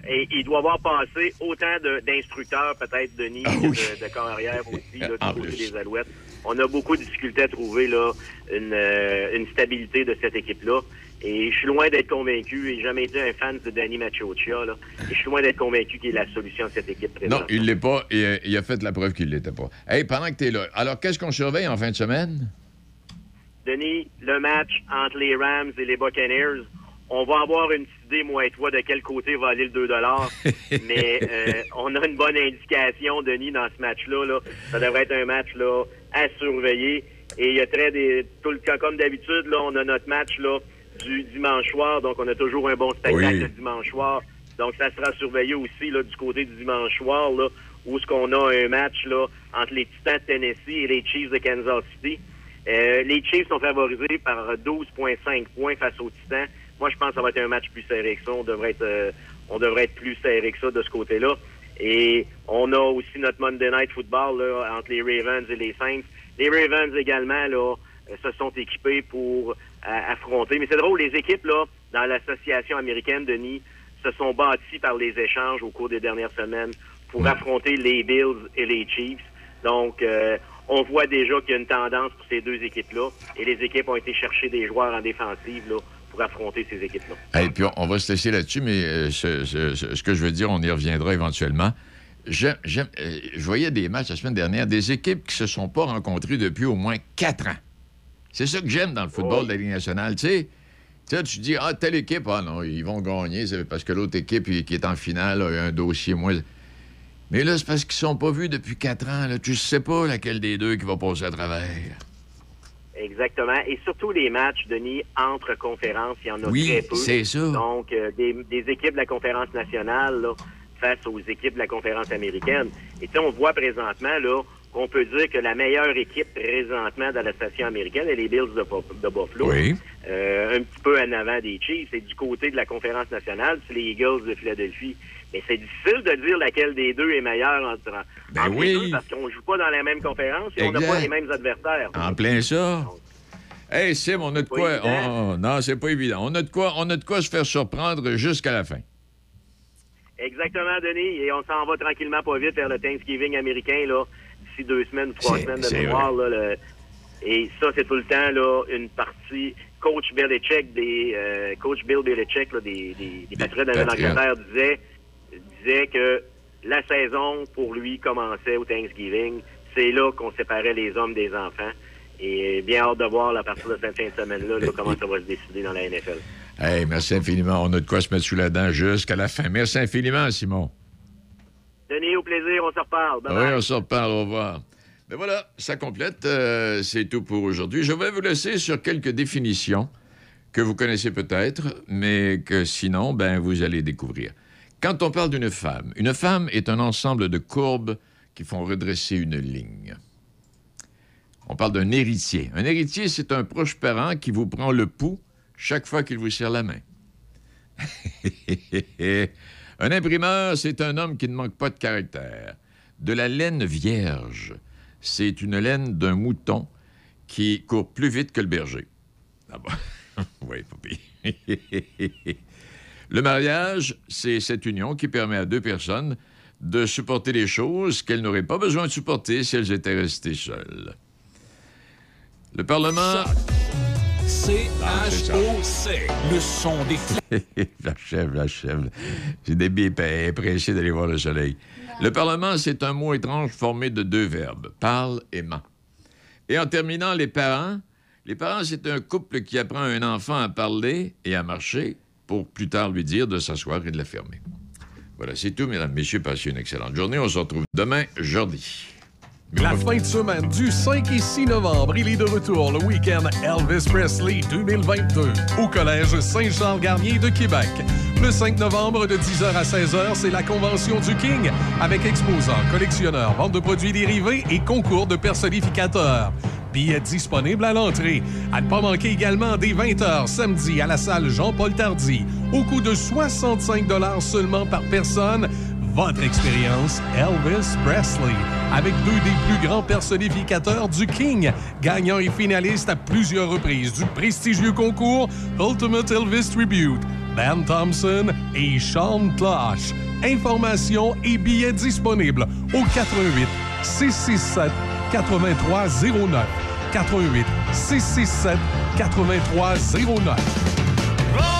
Et il doit avoir passé autant d'instructeurs, peut-être, Denis, Ah que de, de carrière aussi, là, <laughs> du côté plus. des Alouettes. On a beaucoup de difficultés à trouver là, une, euh, une stabilité de cette équipe-là. Et je suis loin d'être convaincu, et j'ai jamais été un fan de Danny Machocha, là. Et je suis loin d'être convaincu qu'il est la solution de cette équipe présente. Non, il l'est pas. Et, euh, il a fait la preuve qu'il l'était pas. Hey, pendant que tu es là, alors qu'est-ce qu'on surveille en fin de semaine? Denis, le match entre les Rams et les Buccaneers, on va avoir une petite idée, moi et toi, de quel côté va aller le 2 <laughs> mais euh, on a une bonne indication, Denis, dans ce match-là. Là. Ça devrait être un match là, à surveiller. Et il y a très des. Tout le temps, comme d'habitude, là, on a notre match là, du dimanche soir. Donc, on a toujours un bon spectacle Oui. le dimanche soir. Donc, ça sera surveillé aussi là, du côté du dimanche soir, là, où ce qu'on a un match là, entre les Titans de Tennessee et les Chiefs de Kansas City. Euh, les Chiefs sont favorisés par 12,5 points face aux Titans. Moi, je pense que ça va être un match plus serré que ça. On devrait être, euh, on devrait être plus serré que ça de ce côté-là. Et on a aussi notre Monday Night Football là, entre les Ravens et les Saints. Les Ravens également là, euh, se sont équipés pour euh, affronter. Mais c'est drôle, les équipes là, dans l'association américaine, Denis, se sont bâties par les échanges au cours des dernières semaines pour affronter les Bills et les Chiefs. Donc, euh, on voit déjà qu'il y a une tendance pour ces deux équipes-là. Et les équipes ont été chercher des joueurs en défensive là, pour affronter ces équipes-là. Et puis, on, on va se laisser là-dessus, mais euh, ce, ce- ce- ce que je veux dire, on y reviendra éventuellement. Euh, je voyais des matchs la semaine dernière, des équipes qui se sont pas rencontrées depuis au moins quatre ans. C'est ça que j'aime dans le football de la Ligue nationale. Tu sais, tu sais, tu dis, ah, telle équipe, ah non, ils vont gagner, c'est parce que l'autre équipe il- qui est en finale a un dossier moins. Mais là, c'est parce qu'ils sont pas vus depuis quatre ans. Là. Tu sais pas laquelle des deux qui va passer à travers. Exactement. Et surtout les matchs, Denis, entre conférences, il y en a Oui, très peu. c'est ça. Donc, euh, des, des équipes de la conférence nationale là, face aux équipes de la conférence américaine. Et tu on voit présentement là qu'on peut dire que la meilleure équipe présentement dans la station américaine est les Bills de, de Buffalo. Oui. Euh, un petit peu en avant des Chiefs. Et du côté de la conférence nationale, c'est les Eagles de Philadelphie. Mais c'est difficile de dire laquelle des deux est meilleure entre, Ben entre oui. les deux parce qu'on joue pas dans la même conférence et on n'a pas les mêmes adversaires. En plein ça. Hey, Sim, on a de quoi. on- non, c'est pas évident. On a de quoi, on a de quoi se faire surprendre jusqu'à la fin. Exactement, Denis. Et on s'en va tranquillement pas vite vers le Thanksgiving américain, là, d'ici deux semaines ou trois semaines de mémoire. Là, le- Et ça, c'est tout le temps là, une partie. Coach Belichick, des, euh, Coach Bill Belichick, là, des, des, des Patriots de la Patriots. Nouvelle-Angleterre, disait, disait que la saison, pour lui, commençait au Thanksgiving. C'est là qu'on séparait les hommes des enfants. Et bien hâte de voir, à partir de cette fin de semaine-là, là, comment ça va se décider dans la NFL. Hey, merci infiniment. On a de quoi se mettre sous la dent jusqu'à la fin. Merci infiniment, Simon. Denis, au plaisir, on se reparle. Bye Oui, on se reparle. Au revoir. Mais voilà, ça complète. euh, c'est tout pour aujourd'hui. Je vais vous laisser sur quelques définitions que vous connaissez peut-être, mais que sinon, ben, vous allez découvrir. Quand on parle d'une femme, une femme est un ensemble de courbes qui font redresser une ligne. On parle d'un héritier. Un héritier, c'est un proche parent qui vous prend le pouls chaque fois qu'il vous serre la main. <laughs> un imprimeur, c'est un homme qui ne manque pas de caractère. De la laine vierge, c'est une laine d'un mouton qui court plus vite que le berger. Ah bon? <laughs> oui, papi. <laughs> le mariage, c'est cette union qui permet à deux personnes de supporter les choses qu'elles n'auraient pas besoin de supporter si elles étaient restées seules. Le Parlement, C-H-O-C. Le son des <laughs> la chèvre. J'ai des pressé d'aller voir le soleil. Le Parlement, c'est un mot étrange formé de deux verbes, parle et ment. Et en terminant, les parents. Les parents, c'est un couple qui apprend à un enfant à parler et à marcher pour plus tard lui dire de s'asseoir et de la fermer. Voilà, c'est tout, mesdames, messieurs. Passez une excellente journée. On se retrouve demain, jeudi. La fin de semaine du 5 et 6 novembre, il est de retour le week-end Elvis Presley 2022 au Collège Saint-Charles-Garnier de Québec. Le 5 novembre de 10h à 16h, c'est la convention du King avec exposants, collectionneurs, vente de produits dérivés et concours de personnificateurs. Billets disponibles à l'entrée. À ne pas manquer également dès 20h samedi à la salle Jean-Paul Tardy au coût de 65 seulement par personne votre expérience Elvis Presley avec deux des plus grands personnificateurs du King, gagnant et finaliste à plusieurs reprises du prestigieux concours Ultimate Elvis Tribute, Ben Thompson et Sean Closh. Informations et billets disponibles au 88 667 8309 88 667 8309